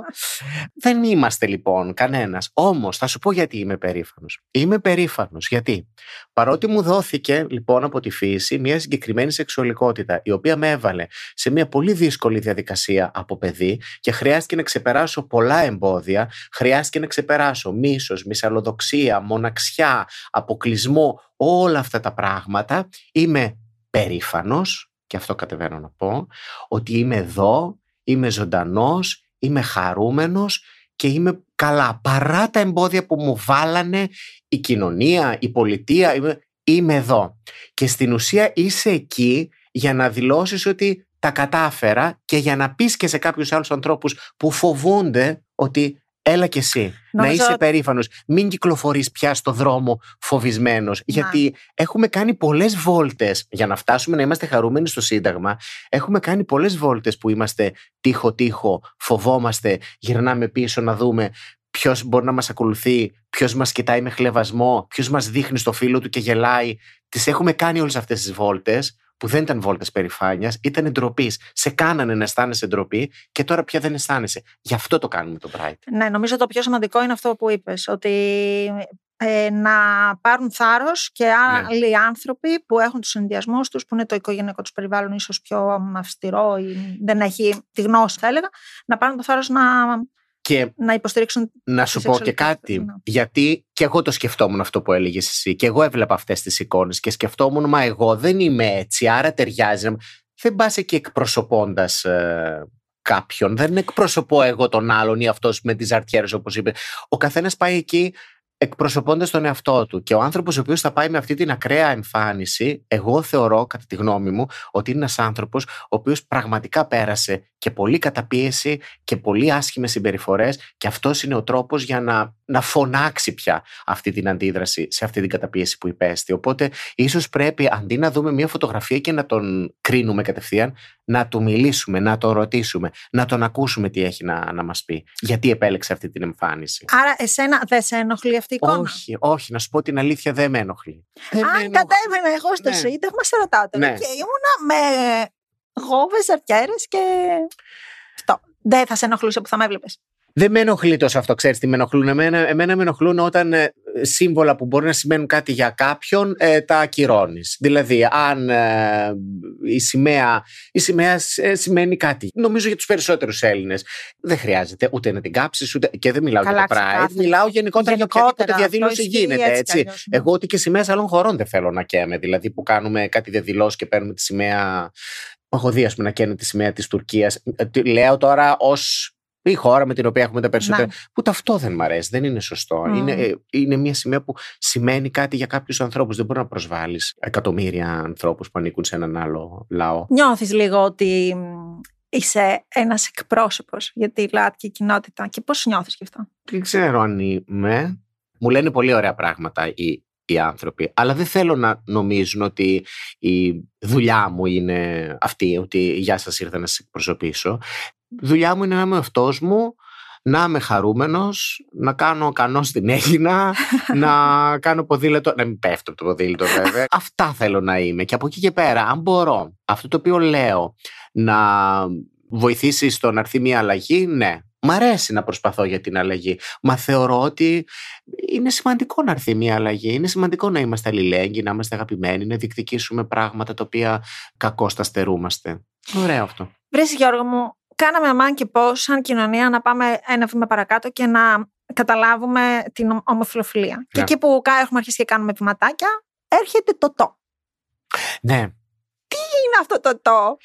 δεν είμαστε λοιπόν κανένας. Όμως θα σου πω γιατί είμαι περήφανος. Είμαι περήφανος γιατί παρότι μου δόθηκε λοιπόν από τη φύση μια συγκεκριμένη σεξουαλικότητα η οποία με έβαλε σε μια πολύ δύσκολη διαδικασία από παιδί και χρειάστηκε να ξεπεράσω πολλά εμπόδια, χρειάστηκε να ξεπεράσω μίσος, μυσαλλοδοξία, μοναξιά, αποκλεισμό, όλα αυτά τα πράγματα. Είμαι περήφανος, και αυτό κατεβαίνω να πω, ότι είμαι εδώ, είμαι ζωντανός, είμαι χαρούμενος και είμαι καλά παρά τα εμπόδια που μου βάλανε η κοινωνία, η πολιτεία, είμαι, είμαι εδώ. Και στην ουσία είσαι εκεί για να δηλώσεις ότι τα κατάφερα και για να πεις και σε κάποιους άλλους ανθρώπους που φοβούνται ότι Έλα κι εσύ. Να είσαι περήφανος. Μην κυκλοφορείς πια στο δρόμο φοβισμένος. Γιατί έχουμε κάνει πολλές βόλτες για να φτάσουμε να είμαστε χαρούμενοι στο Σύνταγμα. Έχουμε κάνει πολλές βόλτες που είμαστε τείχο-τείχο, φοβόμαστε, γυρνάμε πίσω να δούμε ποιος μπορεί να μας ακολουθεί, ποιος μας κοιτάει με χλεβασμό, ποιος μας δείχνει στο φίλο του και γελάει. Τις έχουμε κάνει όλες αυτές τις βόλτες που δεν ήταν βόλτες περηφάνειας, ήταν ντροπής. Σε κάνανε να αισθάνεσαι ντροπή και τώρα πια δεν αισθάνεσαι. Γι' αυτό το κάνουμε το Bright. Ναι, νομίζω το πιο σημαντικό είναι αυτό που είπες. Ότι ε, να πάρουν θάρρος και ναι. άλλοι άνθρωποι που έχουν τους συνδυασμούς τους, που είναι το οικογενειακό τους περιβάλλον ίσως πιο αυστηρό ή δεν έχει τη γνώση, θα έλεγα, να πάρουν το θάρρος να και να υποστηρίξουν. Να σου πω και κάτι. Ναι. Γιατί και εγώ το σκεφτόμουν αυτό που έλεγες εσύ. Και εγώ έβλεπα αυτές τις εικόνες και σκεφτόμουν, μα εγώ δεν είμαι έτσι, άρα ταιριάζει. Δεν πας εκεί εκπροσωπώντας ε, κάποιον. Δεν εκπροσωπώ εγώ τον άλλον ή αυτός με τις αρτιέρες, όπως είπε. Ο καθένας πάει εκεί εκπροσωπώντας τον εαυτό του. Και ο άνθρωπος ο οποίος θα πάει με αυτή την ακραία εμφάνιση, εγώ θεωρώ, κατά τη γνώμη μου, ότι είναι ένας άνθρωπος ο οποίος πραγματικά πέρασε και πολύ καταπίεση και πολύ άσχημες συμπεριφορές, και αυτός είναι ο τρόπος για να, να φωνάξει πια αυτή την αντίδραση σε αυτή την καταπίεση που υπέστη. Οπότε, ίσως πρέπει αντί να δούμε μια φωτογραφία και να τον κρίνουμε κατευθείαν, να του μιλήσουμε, να τον ρωτήσουμε, να τον ακούσουμε τι έχει να, να μας πει. Γιατί επέλεξε αυτή την εμφάνιση. Άρα, εσένα δεν σε ενοχλεί αυτή η εικόνα; Όχι, όχι, να σου πω την αλήθεια, δεν με ενοχλεί. Αν κατέβαινα εγώ στο ναι. Σύνταγμα, σε ρωτάω τώρα. Ναι. Και ήμουνα με γόβες, αρκέρες και. Αυτό. Δεν θα σε ενοχλούσε που θα με έβλεπες. Δεν με ενοχλεί τόσο αυτό, ξέρεις τι με ενοχλούν. Εμένα, εμένα με ενοχλούν όταν ε, σύμβολα που μπορεί να σημαίνουν κάτι για κάποιον ε, τα ακυρώνεις. Δηλαδή, αν ε, η σημαία, η σημαία ε, σημαίνει κάτι. Νομίζω για τους περισσότερους Έλληνες. Δεν χρειάζεται ούτε να την κάψεις, ούτε. και δεν μιλάω για το Pride. Μιλάω γενικότερα για οποιαδήποτε διαδήλωση γίνεται. Έτσι. έτσι. Ναι. Εγώ ότι και σημαία άλλων χωρών δεν θέλω να καίμε. Δηλαδή, που κάνουμε κάτι διαδηλώσει και παίρνουμε τη σημαία έχω δει, πούμε, να καίνε τη σημαία της Τουρκίας. Λέω τώρα ως η χώρα με την οποία έχουμε τα περισσότερα. Να. Που αυτό δεν μ' αρέσει, δεν είναι σωστό. Είναι, ε, είναι μια σημαία που σημαίνει κάτι για κάποιους ανθρώπους. Δεν μπορεί να προσβάλλεις εκατομμύρια ανθρώπους που ανήκουν σε έναν άλλο λαό. Νιώθεις λίγο ότι είσαι ένας εκπρόσωπος για τη ΛΑΤΚΙ κοινότητα και πώς νιώθεις γι' αυτό; Δεν ξέρω αν είμαι. Μου λένε πολύ ωραία πράγματα οι, οι άνθρωποι. Αλλά δεν θέλω να νομίζουν ότι η δουλειά μου είναι αυτή, ότι γεια σας ήρθα να σας εκπροσωπήσω δουλειά μου είναι να είμαι αυτό μου, να είμαι χαρούμενος, να κάνω κανό στην Έγινα, να κάνω ποδήλατο. Να μην πέφτω από το ποδήλατο, βέβαια. Αυτά θέλω να είμαι. Και από εκεί και πέρα, αν μπορώ αυτό το οποίο λέω να βοηθήσει στο να έρθει μια αλλαγή, ναι. Μ' αρέσει να προσπαθώ για την αλλαγή. Μα θεωρώ ότι είναι σημαντικό να έρθει μια αλλαγή. Είναι σημαντικό να είμαστε αλληλέγγυοι, να είμαστε αγαπημένοι, να διεκδικήσουμε πράγματα τα οποία κακώς τα στερούμαστε. Ωραίο αυτό. Βρέσει Γιώργο μου, κάναμε αμάν και πώ, σαν κοινωνία, να πάμε ένα βήμα παρακάτω και να καταλάβουμε την ομοφιλοφιλία. Και ναι. εκεί που έχουμε αρχίσει και κάνουμε βηματάκια, έρχεται το το. Ναι. Τι είναι αυτό το το;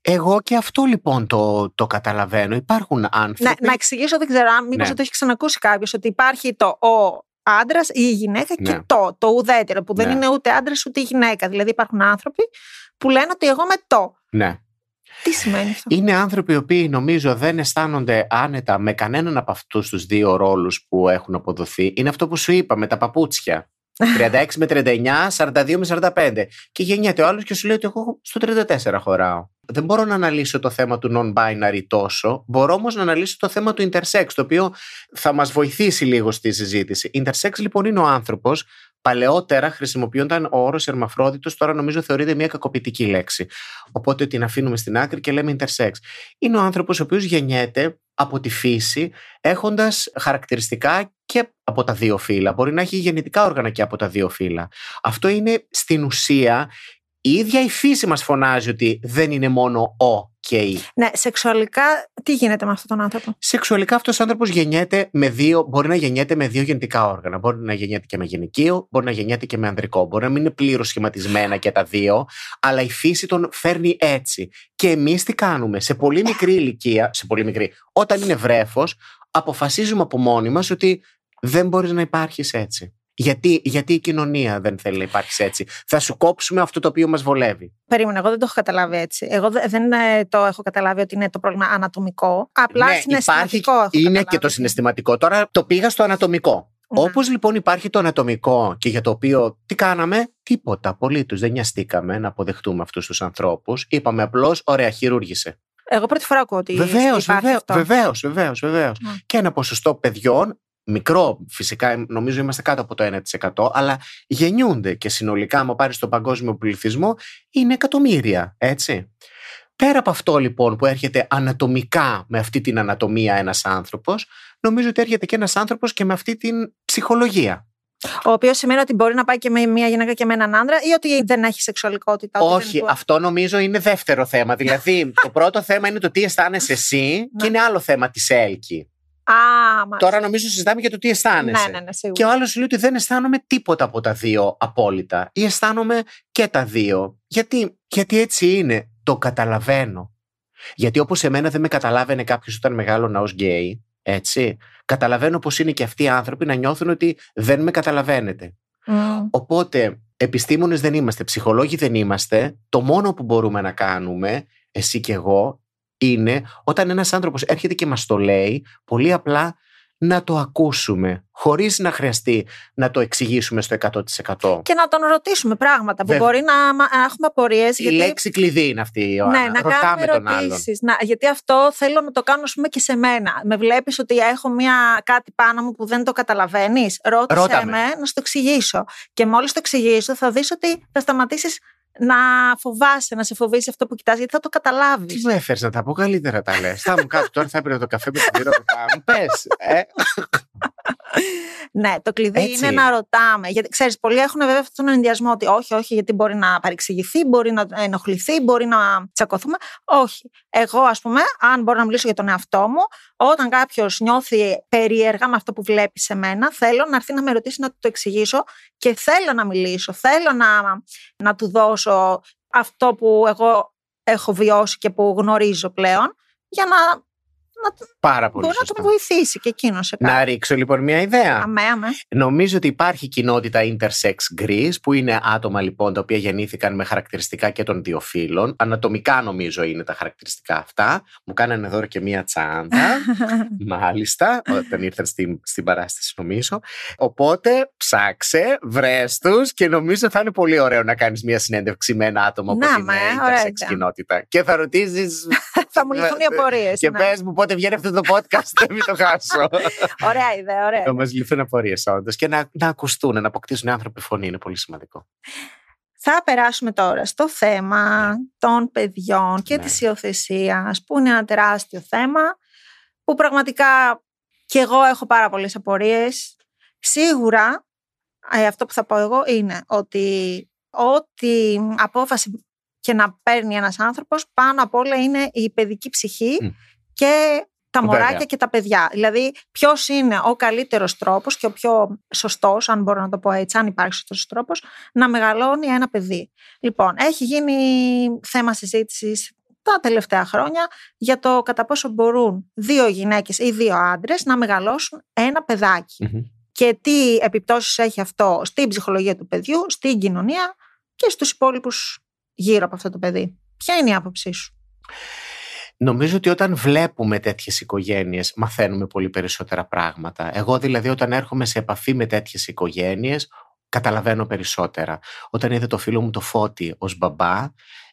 Εγώ και αυτό λοιπόν το, το καταλαβαίνω. Υπάρχουν άνθρωποι. Ναι, να εξηγήσω, δεν ξέρω αν μήπως ναι. το έχει ξανακούσει κάποιος, ότι υπάρχει το ο άντρας ή η γυναίκα και ναι. το, το ουδέτερο, που δεν είναι ούτε άντρας ούτε γυναίκα. Δηλαδή υπάρχουν άνθρωποι που λένε ότι εγώ με το. Ναι. Τι σημαίνει αυτό; Είναι άνθρωποι οι οποίοι νομίζω δεν αισθάνονται άνετα με κανέναν από αυτούς τους δύο ρόλους που έχουν αποδοθεί. Είναι αυτό που σου είπα με τα παπούτσια. 36 με 39, 42 με 45. Και γεννιέται ο άλλος και σου λέει ότι εγώ στο 34 χωράω. Δεν μπορώ να αναλύσω το θέμα του non-binary τόσο. Μπορώ όμως να αναλύσω το θέμα του intersex, το οποίο θα μας βοηθήσει λίγο στη συζήτηση. Intersex λοιπόν είναι ο άνθρωπος Παλαιότερα χρησιμοποιούνταν ο όρος Ερμαφρόδιτο, τώρα νομίζω θεωρείται μια κακοποιητική λέξη. Οπότε την αφήνουμε στην άκρη και λέμε intersex. Είναι ο άνθρωπος ο οποίος γεννιέται από τη φύση έχοντας χαρακτηριστικά και από τα δύο φύλλα. Μπορεί να έχει γεννητικά όργανα και από τα δύο φύλλα. Αυτό είναι στην ουσία η ίδια η φύση μας φωνάζει ότι δεν είναι μόνο ο και η. Ναι, σεξουαλικά τι γίνεται με αυτόν τον άνθρωπο; Σεξουαλικά αυτός ο άνθρωπος γεννιέται με δύο, μπορεί να γεννιέται με δύο γεννητικά όργανα. Μπορεί να γεννιέται και με γυναικείο, μπορεί να γεννιέται και με ανδρικό. Μπορεί να μην είναι πλήρως σχηματισμένα και τα δύο, αλλά η φύση τον φέρνει έτσι. Και εμείς τι κάνουμε, σε πολύ μικρή ηλικία, σε πολύ μικρή, όταν είναι βρέφος, αποφασίζουμε από μόνοι μας ότι δεν μπορείς να υπάρχεις έτσι. Γιατί, γιατί η κοινωνία δεν θέλει να υπάρχει έτσι; Θα σου κόψουμε αυτό το οποίο μας βολεύει. Περίμενε, εγώ δεν το έχω καταλάβει έτσι. Εγώ δεν ε, το έχω καταλάβει ότι είναι το πρόβλημα ανατομικό. Απλά ναι, συναισθηματικό υπάρχει, Είναι και το συναισθηματικό. Τώρα το πήγα στο ανατομικό. Ναι. Όπως λοιπόν υπάρχει το ανατομικό και για το οποίο τι κάναμε, τίποτα απολύτως. Δεν νοιαστήκαμε να αποδεχτούμε αυτούς τους ανθρώπους. Είπαμε απλώς, ωραία, χειρούργησε. Εγώ πρώτη φορά ακούω ότι. Βεβαίως, βεβαίως, βεβαίως, βεβαίως. Και ένα ποσοστό παιδιών, μικρό φυσικά, νομίζω είμαστε κάτω από το 1%, αλλά γεννιούνται και συνολικά, άμα πάρεις τον παγκόσμιο πληθυσμό, είναι εκατομμύρια, έτσι. Πέρα από αυτό λοιπόν που έρχεται ανατομικά με αυτή την ανατομία ένας άνθρωπος, νομίζω ότι έρχεται και ένας άνθρωπος και με αυτή την ψυχολογία. Ο οποίος σημαίνει ότι μπορεί να πάει και με μια γυναίκα και με έναν άντρα ή ότι δεν έχει σεξουαλικότητα. Όχι, αυτό νομίζω είναι δεύτερο θέμα. Δηλαδή, το πρώτο θέμα είναι το τι αισθάνεσαι εσύ ναι. και είναι άλλο θέμα της Έλκη. Α, Τώρα νομίζω συζητάμε για το τι αισθάνεσαι. Ναι, ναι, ναι, και ο άλλος λέει ότι δεν αισθάνομαι τίποτα από τα δύο απόλυτα. Ή αισθάνομαι και τα δύο. Γιατί, γιατί έτσι είναι. Το καταλαβαίνω. Γιατί όπως εμένα δεν με καταλάβαινε κάποιος όταν μεγάλωνα ως γκέι, έτσι. Καταλαβαίνω πώ είναι και αυτοί οι άνθρωποι να νιώθουν ότι δεν με καταλαβαίνετε. Οπότε, επιστήμονες δεν είμαστε, ψυχολόγοι δεν είμαστε. Το μόνο που μπορούμε να κάνουμε, εσύ και εγώ, είναι όταν ένας άνθρωπος έρχεται και μας το λέει, πολύ απλά να το ακούσουμε, χωρίς να χρειαστεί να το εξηγήσουμε στο 100%. Και να τον ρωτήσουμε πράγματα που μπορεί να, έχουμε απορίες. Η γιατί... λέξη κλειδί είναι αυτή, η Ιωάννα. Ναι, να Ρωτάμε κάνουμε ερωτήσεις. Γιατί αυτό θέλω να το κάνω πούμε, και σε μένα. Με βλέπεις ότι έχω μια, κάτι πάνω μου που δεν το καταλαβαίνεις; Ρώτησε με να σου το εξηγήσω. Και μόλις το εξηγήσω, θα δεις ότι θα σταματήσεις να φοβάσαι, να σε φοβήσει αυτό που κοιτάς, γιατί θα το καταλάβεις. Τι με έφερες να τα πω; Καλύτερα τα λες. θα μου κάτω τώρα, θα έπαιρνε το καφέ με την πύρα του Πες. Ε. ναι, το κλειδί είναι να ρωτάμε. Γιατί ξέρεις, πολλοί έχουν βέβαια αυτόν τον ενδιασμό ότι όχι, όχι, γιατί μπορεί να παρεξηγηθεί, μπορεί να ενοχληθεί, μπορεί να τσακωθούμε. Όχι. Εγώ, ας πούμε, αν μπορώ να μιλήσω για τον εαυτό μου, όταν κάποιος νιώθει περίεργα με αυτό που βλέπει σε μένα, θέλω να έρθει να με ρωτήσει να του το εξηγήσω και θέλω να μιλήσω. Θέλω να, να του δώσω αυτό που εγώ έχω βιώσει και που γνωρίζω πλέον για να να, Πάρα πολύ μπορεί να τον βοηθήσει και εκείνος σε κάτι. Να ρίξω λοιπόν μια ιδέα. Αμέ, αμέ. Νομίζω ότι υπάρχει κοινότητα intersex Greece, που είναι άτομα λοιπόν τα οποία γεννήθηκαν με χαρακτηριστικά και των δύο φύλων. Ανατομικά νομίζω είναι τα χαρακτηριστικά αυτά. Μου κάνανε δώρο και μια τσάντα. μάλιστα, όταν ήρθαν στην, στην παράσταση νομίζω. Οπότε ψάξε, βρες τους και νομίζω θα είναι πολύ ωραίο να κάνεις μια συνέντευξη με ένα άτομο που είναι intersex κοινότητα. Και θα ρωτήσεις. θα μου λυθούν οι απορίες. Και ναι. πες μου πότε βγαίνει αυτό το podcast, μην το χάσω. ωραία ιδέα, ωραία. Να μας λυθούν απορίες όντως και να, να ακουστούν, να αποκτήσουν οι άνθρωποι φωνή. Είναι πολύ σημαντικό. Θα περάσουμε τώρα στο θέμα ναι. των παιδιών και ναι. της υιοθεσίας, που είναι ένα τεράστιο θέμα, που πραγματικά και εγώ έχω πάρα πολλές απορίες. Σίγουρα, ε, αυτό που θα πω εγώ είναι ότι ό,τι απόφαση και να παίρνει ένας άνθρωπος, πάνω απ' όλα είναι η παιδική ψυχή και τα μωράκια και τα παιδιά. Δηλαδή, ποιος είναι ο καλύτερος τρόπος και ο πιο σωστός, αν μπορώ να το πω έτσι, αν υπάρχει σωστός τρόπος, να μεγαλώνει ένα παιδί. Λοιπόν, έχει γίνει θέμα συζήτησης τα τελευταία χρόνια για το κατά πόσο μπορούν δύο γυναίκες ή δύο άντρες να μεγαλώσουν ένα Και τι επιπτώσεις έχει αυτό στην ψυχολογία του παιδιού, στην κοινωνία και στους υπόλοιπους γύρω από αυτό το παιδί. Ποια είναι η άποψή σου; Νομίζω ότι όταν βλέπουμε τέτοιες οικογένειες μαθαίνουμε πολύ περισσότερα πράγματα. Εγώ δηλαδή όταν έρχομαι σε επαφή με τέτοιες οικογένειες καταλαβαίνω περισσότερα. Όταν είδε το φίλο μου το Φώτη ως μπαμπά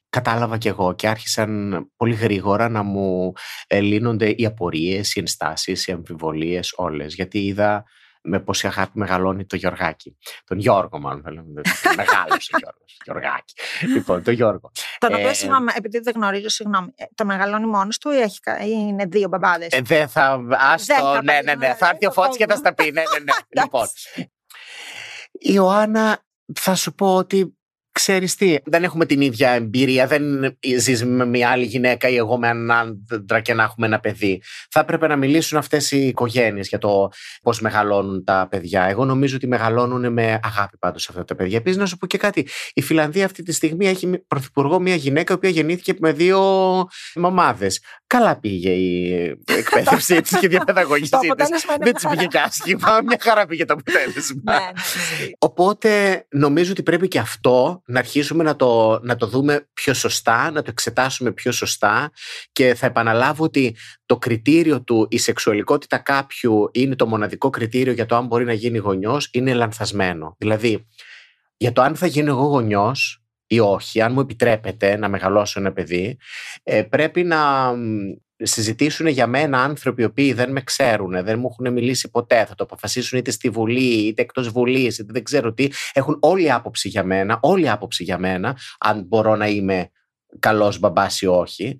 κατάλαβα κι εγώ και άρχισαν πολύ γρήγορα να μου λύνονται οι απορίες, οι ενστάσεις, οι αμφιβολίες όλες. Γιατί είδα με πόση αγάπη μεγαλώνει το Γιωργάκι. Τον Γιώργο, μάλλον. Μεγάλο ο Γιώργος. Γιωργάκι. Λοιπόν, το Γιώργο. Τον οποίο, ε, συγγνώμη, επειδή δεν γνωρίζω, συγγνώμη, ε, το μεγαλώνει μόνος του ή, έχει, ή είναι δύο μπαμπάδες; Ε, δεν θα. Άστο, ναι, ναι, ναι. Θα έρθει ο Φώτης και θα στα πει. Ναι, ναι, ναι. λοιπόν. Η Ιωάννα, θα σου πω ότι ξέρεις τι, δεν έχουμε την ίδια εμπειρία, δεν ζεις με μια άλλη γυναίκα ή εγώ με έναν άντρα και να έχουμε ένα παιδί. Θα έπρεπε να μιλήσουν αυτές οι οικογένειες για το πώς μεγαλώνουν τα παιδιά. Εγώ νομίζω ότι μεγαλώνουν με αγάπη πάντως αυτά τα παιδιά. Επίσης να σου πω και κάτι, η Φιλανδία αυτή τη στιγμή έχει πρωθυπουργό μια γυναίκα η οποία γεννήθηκε με δύο μαμάδες. Καλά πήγε η εκπαίδευσή της και η διαπαιδαγωγή της. Δεν της πήγε και άσχημα. Μια χαρά πήγε το αποτέλεσμα. Ναι, ναι, Οπότε νομίζω ότι πρέπει και αυτό να αρχίσουμε να το, να το δούμε πιο σωστά, να το εξετάσουμε πιο σωστά και θα επαναλάβω ότι το κριτήριο του η σεξουαλικότητα κάποιου είναι το μοναδικό κριτήριο για το αν μπορεί να γίνει γονιός είναι λανθασμένο. Δηλαδή, για το αν θα γίνω εγώ γονιός ή όχι, αν μου επιτρέπετε να μεγαλώσω ένα παιδί, ε, πρέπει να συζητήσουν για μένα άνθρωποι οι οποίοι δεν με ξέρουν, δεν μου έχουν μιλήσει ποτέ, θα το αποφασίσουν είτε στη Βουλή, είτε εκτός Βουλής, είτε δεν ξέρω τι, έχουν όλη άποψη για μένα, όλη άποψη για μένα, αν μπορώ να είμαι καλός μπαμπάς ή όχι.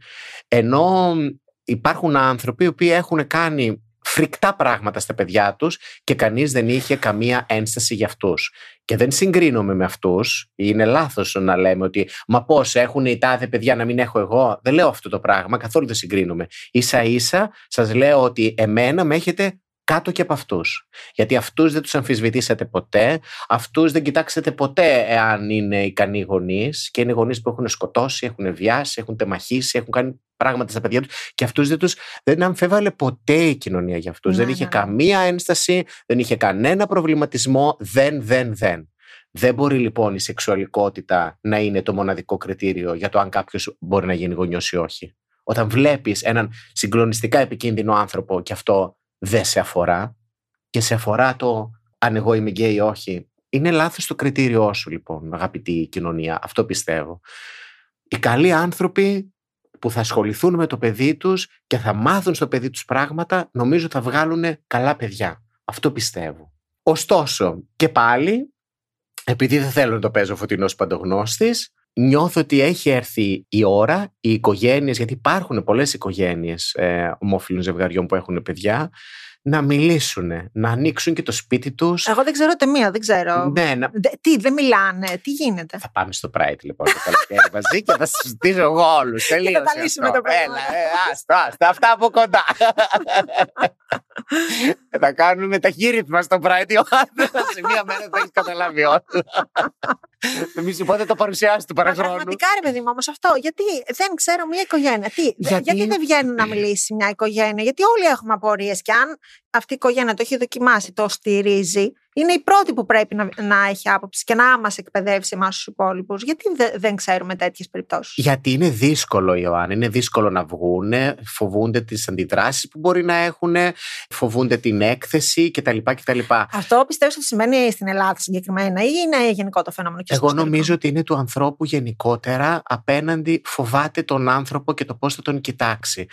Ενώ υπάρχουν άνθρωποι οι οποίοι έχουν κάνει φρικτά πράγματα στα παιδιά τους και κανείς δεν είχε καμία ένσταση για αυτούς. Και δεν συγκρίνομαι με αυτούς, είναι λάθος να λέμε ότι μα πώς έχουν οι τάδε παιδιά να μην έχω εγώ; Δεν λέω αυτό το πράγμα, καθόλου δεν συγκρίνομαι. Ίσα ίσα σας λέω ότι εμένα με έχετε κάτω και από αυτούς. Γιατί αυτούς δεν τους αμφισβητήσατε ποτέ, αυτούς δεν κοιτάξατε ποτέ εάν είναι ικανοί γονείς και είναι γονείς που έχουν σκοτώσει, έχουν βιάσει, έχουν τεμαχίσει, έχουν κάνει πράγματα στα παιδιά τους και αυτούς δεν τους δεν αμφέβαλε ποτέ η κοινωνία για αυτούς. δεν ναι, είχε ναι, ναι. καμία ένσταση, δεν είχε κανένα προβληματισμό. Δεν, δεν, δεν. Δεν μπορεί λοιπόν η σεξουαλικότητα να είναι το μοναδικό κριτήριο για το αν κάποιος μπορεί να γίνει γονιός ή όχι. Όταν βλέπεις έναν συγκλονιστικά επικίνδυνο άνθρωπο και αυτό δεν σε αφορά και σε αφορά το αν εγώ είμαι γκέι ή όχι. Είναι λάθος το κριτήριό σου λοιπόν, αγαπητή κοινωνία. Αυτό πιστεύω. Οι καλοί άνθρωποι που θα ασχοληθούν με το παιδί τους και θα μάθουν στο παιδί τους πράγματα, νομίζω θα βγάλουν καλά παιδιά. Αυτό πιστεύω. Ωστόσο, και πάλι, επειδή δεν θέλω να το παίζω φωτεινός παντογνώστης, νιώθω ότι έχει έρθει η ώρα οι οικογένειες, γιατί υπάρχουν πολλές οικογένειες ε, ομόφυλων ζευγαριών που έχουν παιδιά, να μιλήσουν, να ανοίξουν και το σπίτι τους. Εγώ δεν ξέρω ούτε μία, δεν ξέρω. Ναι, να... τι, δεν μιλάνε, τι γίνεται; Θα πάμε στο Pride λοιπόν το καλοκαίρι μαζί και θα συζητήσω εγώ όλους. Τελείω. Θα τα λύσουμε το πράγμα. Έλα, ε, άστο, άστο, αυτά από κοντά. θα κάνουμε τα χείριτμα στο Pride, Ιωάννα. Σε μία μέρα θα έχεις καταλάβει όλα. Εμεί λοιπόν θα το παρουσιάσεις του παραχρόνου. Πραγματικά ρε παιδί μου όμως αυτό. Γιατί δεν ξέρω μια οικογένεια. Τι, γιατί... γιατί δεν βγαίνουν να μιλήσει μια οικογένεια. Γιατί όλοι έχουμε απορίες. Και αν αυτή η οικογένεια το έχει δοκιμάσει, το στηρίζει, είναι η πρώτη που πρέπει να, να έχει άποψη και να μας εκπαιδεύσει εμάς τους υπόλοιπους. Γιατί δεν ξέρουμε τέτοιες περιπτώσεις; Γιατί είναι δύσκολο, Ιωάννη. Είναι δύσκολο να βγουν, φοβούνται τις αντιδράσεις που μπορεί να έχουν, φοβούνται την έκθεση κτλ. κτλ. Αυτό πιστεύω ότι σημαίνει στην Ελλάδα συγκεκριμένα ή είναι γενικό το φαινόμενο και Εγώ νομίζω ότι είναι του ανθρώπου γενικότερα απέναντι φοβάται τον άνθρωπο και το πώς θα τον κοιτάξει.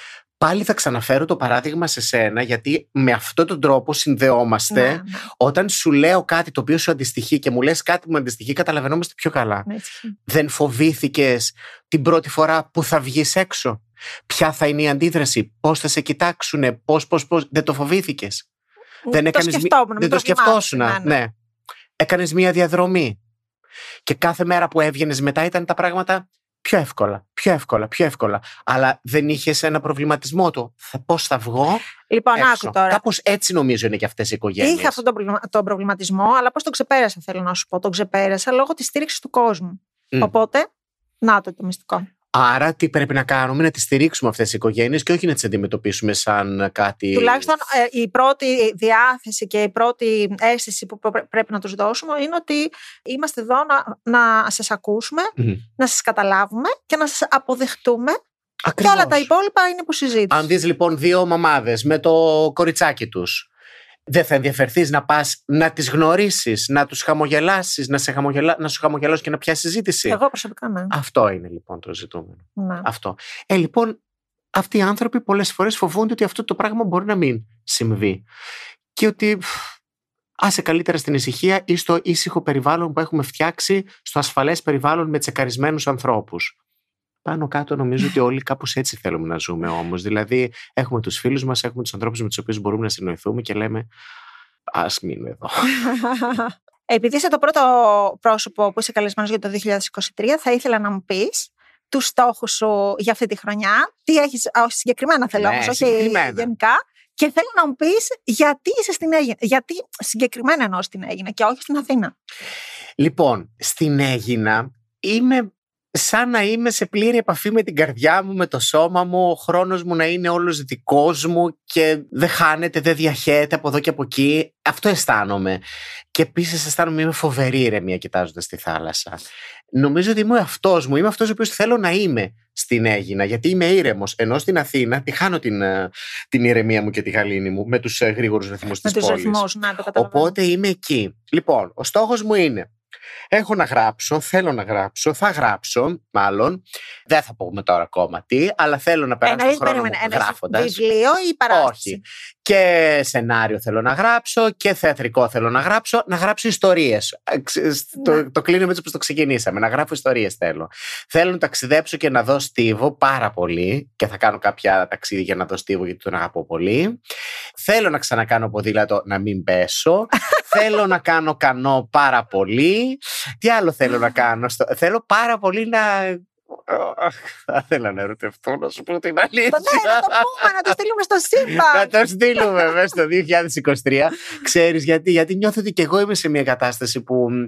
Πάλι θα ξαναφέρω το παράδειγμα σε σένα, γιατί με αυτόν τον τρόπο συνδεόμαστε. Ναι, ναι. Όταν σου λέω κάτι το οποίο σου αντιστοιχεί και μου λες κάτι που μου αντιστοιχεί, καταλαβαίνόμαστε πιο καλά. Ναι, Δεν φοβήθηκες την πρώτη φορά που θα βγεις έξω; Ποια θα είναι η αντίδραση, πώς θα σε κοιτάξουν, πώς, πώς, πώς; Δεν το φοβήθηκες; Δεν, έκανες, δεν το σκεφτόσουν. Ναι. ναι. Έκανες μία διαδρομή. Και κάθε μέρα που έβγαινες μετά ήταν τα πράγματα πιο εύκολα, πιο εύκολα, πιο εύκολα. Αλλά δεν είχε ένα προβληματισμό του. Πώς θα βγω. Λοιπόν, άκου τώρα. Κάπως έτσι νομίζω είναι και αυτές οι οικογένειες. Είχα αυτόν τον προβληματισμό, αλλά πώς το ξεπέρασα, θέλω να σου πω. Τον ξεπέρασα λόγω της στήριξης του κόσμου. Οπότε, να το το μυστικό. Άρα, τι πρέπει να κάνουμε, να τις στηρίξουμε αυτές τι οικογένειες και όχι να τις αντιμετωπίσουμε σαν κάτι. Τουλάχιστον ε, η πρώτη διάθεση και η πρώτη αίσθηση που πρέπει να τους δώσουμε είναι ότι είμαστε εδώ να, να σας ακουσουμε να σας καταλάβουμε και να σας αποδεχτούμε. Ακριβώς. Και όλα τα υπόλοιπα είναι που συζήτηση. Αν δεις λοιπόν δύο μαμάδες με το κοριτσάκι τους δεν θα ενδιαφερθείς να πας να τις γνωρίσεις, να τους χαμογελάσεις, να, σε χαμογελά, να σου χαμογελώσει και να πιάσεις συζήτηση. Εγώ προσωπικά ναι. Αυτό είναι λοιπόν το ζητούμενο. Ναι. Αυτό. Ε, λοιπόν, αυτοί οι άνθρωποι πολλές φορές φοβούνται ότι αυτό το πράγμα μπορεί να μην συμβεί. Και ότι άσε καλύτερα στην ησυχία ή στο ήσυχο περιβάλλον που έχουμε φτιάξει, στο ασφαλές περιβάλλον με τσεκαρισμένους ανθρώπους. Πάνω κάτω νομίζω ότι όλοι κάπως έτσι θέλουμε να ζούμε όμως. Δηλαδή έχουμε τους φίλους μας, έχουμε τους ανθρώπους με τους οποίους μπορούμε να συνοηθούμε και λέμε ας μείνω εδώ. Επειδή είσαι το πρώτο πρόσωπο που είσαι καλεσμένος για το 2023, θα ήθελα να μου πεις τους στόχους σου για αυτή τη χρονιά. Τι έχεις, συγκεκριμένα θέλω Ναι, όμως, όχι συγκεκριμένα. γενικά. Και θέλω να μου πεις γιατί είσαι στην Έγινα. Γιατί συγκεκριμένα εννοώ στην Έγινα και όχι στην Αθήνα. Λοιπόν, στην Έγινα είμαι σαν να είμαι σε πλήρη επαφή με την καρδιά μου, με το σώμα μου, ο χρόνος μου να είναι όλος δικός μου και δεν χάνεται, δεν διαχέεται από εδώ και από εκεί. Αυτό αισθάνομαι. Και επίσης αισθάνομαι είμαι φοβερή ηρεμία κοιτάζοντας τη θάλασσα. Νομίζω ότι είμαι ο εαυτός μου, είμαι αυτός ο οποίος θέλω να είμαι στην Έγινα, γιατί είμαι ήρεμος. Ενώ στην Αθήνα τη χάνω την, ε, την ηρεμία μου και τη γαλήνη μου με τους ε, γρήγορους ρυθμούς Με της τους πόλης. ρυθμούς, να το καταλαβαίνω. Οπότε είμαι εκεί. Λοιπόν, ο στόχος μου είναι Έχω να γράψω, θέλω να γράψω, θα γράψω μάλλον. Δεν θα πούμε τώρα ακόμα τι, αλλά θέλω να περάσω Εννοείς, τον χρόνο περίμενε, μου εννοείς γράφοντας. Βιβλίο ή παράσταση; Όχι. Και σενάριο θέλω να γράψω και θεατρικό θέλω να γράψω. Να γράψω ιστορίες. Ναι. Το, το κλείνουμε έτσι όπως το ξεκινήσαμε. Να γράφω ιστορίες θέλω. Θέλω να ταξιδέψω και να δω στίβο πάρα πολύ. Και θα κάνω κάποια ταξίδια για να δω στίβο γιατί τον αγαπώ πολύ. Θέλω να ξανακάνω ποδήλατο να μην πέσω. Θέλω να κάνω κανό πάρα πολύ. Τι άλλο θέλω να κάνω. Στο... Θέλω πάρα πολύ να. Αχ, Θα ήθελα να ερωτευτώ, να σου πω την αλήθεια. Το ναι, να το πούμε, να το στείλουμε στο Να σύμπαν. το στείλουμε μέσα στο 2023. Ξέρεις γιατί, γιατί νιώθω ότι και εγώ είμαι σε μια κατάσταση που μ,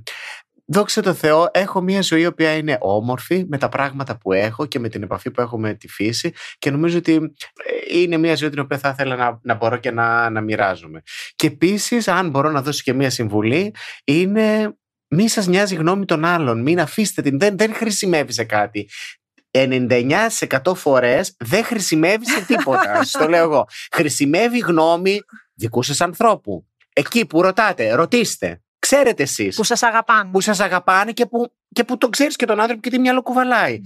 δόξα τω Θεώ έχω μια ζωή η οποία είναι όμορφη με τα πράγματα που έχω και με την επαφή που έχω με τη φύση και νομίζω ότι ε, είναι μια ζωή την οποία θα ήθελα να, να μπορώ και να, να μοιράζομαι. Και επίσης, αν μπορώ να δώσω και μια συμβουλή, είναι μη σας νοιάζει η γνώμη των άλλων, μην αφήσετε την, δεν, δεν χρησιμεύει σε κάτι. 99% φορές δεν χρησιμεύει σε τίποτα. Σας το λέω εγώ. Χρησιμεύει η γνώμη δικού σας ανθρώπου. Εκεί που ρωτάτε, ρωτήστε. Ξέρετε εσείς Που σας αγαπάνε. που σας αγαπάνε και που, και που το ξέρεις και τον άνθρωπο και τι μυαλό κουβαλάει.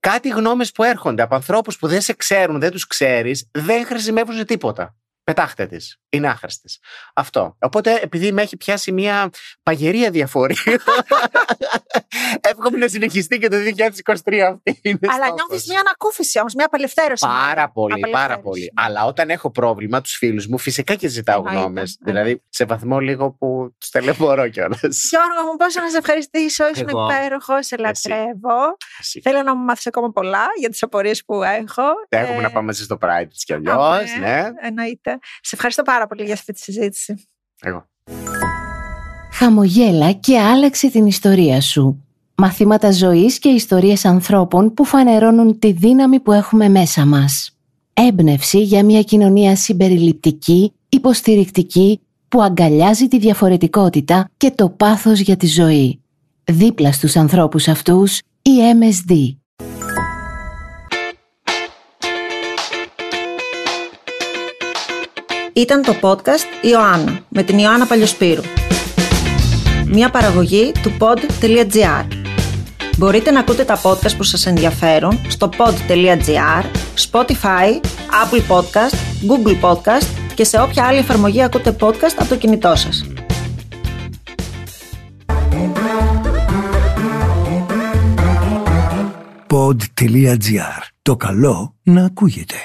Κάτι γνώμες που έρχονται από ανθρώπους που δεν σε ξέρουν, δεν τους ξέρεις, δεν χρησιμεύουν σε τίποτα. Πετάχτε τις. Είναι άχρηστες. Αυτό. Οπότε επειδή με έχει πιάσει μια παγερία διαφορία, εύχομαι να συνεχιστεί και το 2023 αυτή. Είναι Αλλά στόχος. νιώθεις μια ανακούφιση όμως, μια απελευθέρωση. Πάρα πολύ, Απελευθέρωση. πάρα πολύ. Αλλά όταν έχω πρόβλημα, τους φίλους μου φυσικά και ζητάω Εννοείται, γνώμες. εννοείται. Δηλαδή, σε βαθμό λίγο που τους ταλαιπωρώ κιόλας. Γιώργο μου, πόσο να σε ευχαριστήσω. Ήσουν Εγώ. υπέροχο, σε Εσύ. λατρεύω. Θέλω να μου μάθεις ακόμα πολλά για τις απορίες που έχω. Έχουμε Ε, να πάμε μαζί στο Pride της κι αλλιώς. αμέ, Ναι. Εννοείται. Σε ευχαριστώ πάρα πολύ για αυτή τη συζήτηση. Εγώ. Χαμογέλα και άλλαξε την ιστορία σου. Μαθήματα ζωής και ιστορίες ανθρώπων που φανερώνουν τη δύναμη που έχουμε μέσα μας. Έμπνευση για μια κοινωνία συμπεριληπτική, υποστηρικτική, που αγκαλιάζει τη διαφορετικότητα και το πάθος για τη ζωή. Δίπλα στους ανθρώπους αυτούς, η MSD. Ήταν το podcast Ιωάννα με την Ιωάννα Παλιοσπύρου. Μια παραγωγή του pod.gr. Μπορείτε να ακούτε τα podcast που σας ενδιαφέρουν στο pod.gr, Spotify, Apple Podcast, Google Podcast και σε όποια άλλη εφαρμογή ακούτε podcast από το κινητό σας. pod.gr. Το καλό να ακούγεται.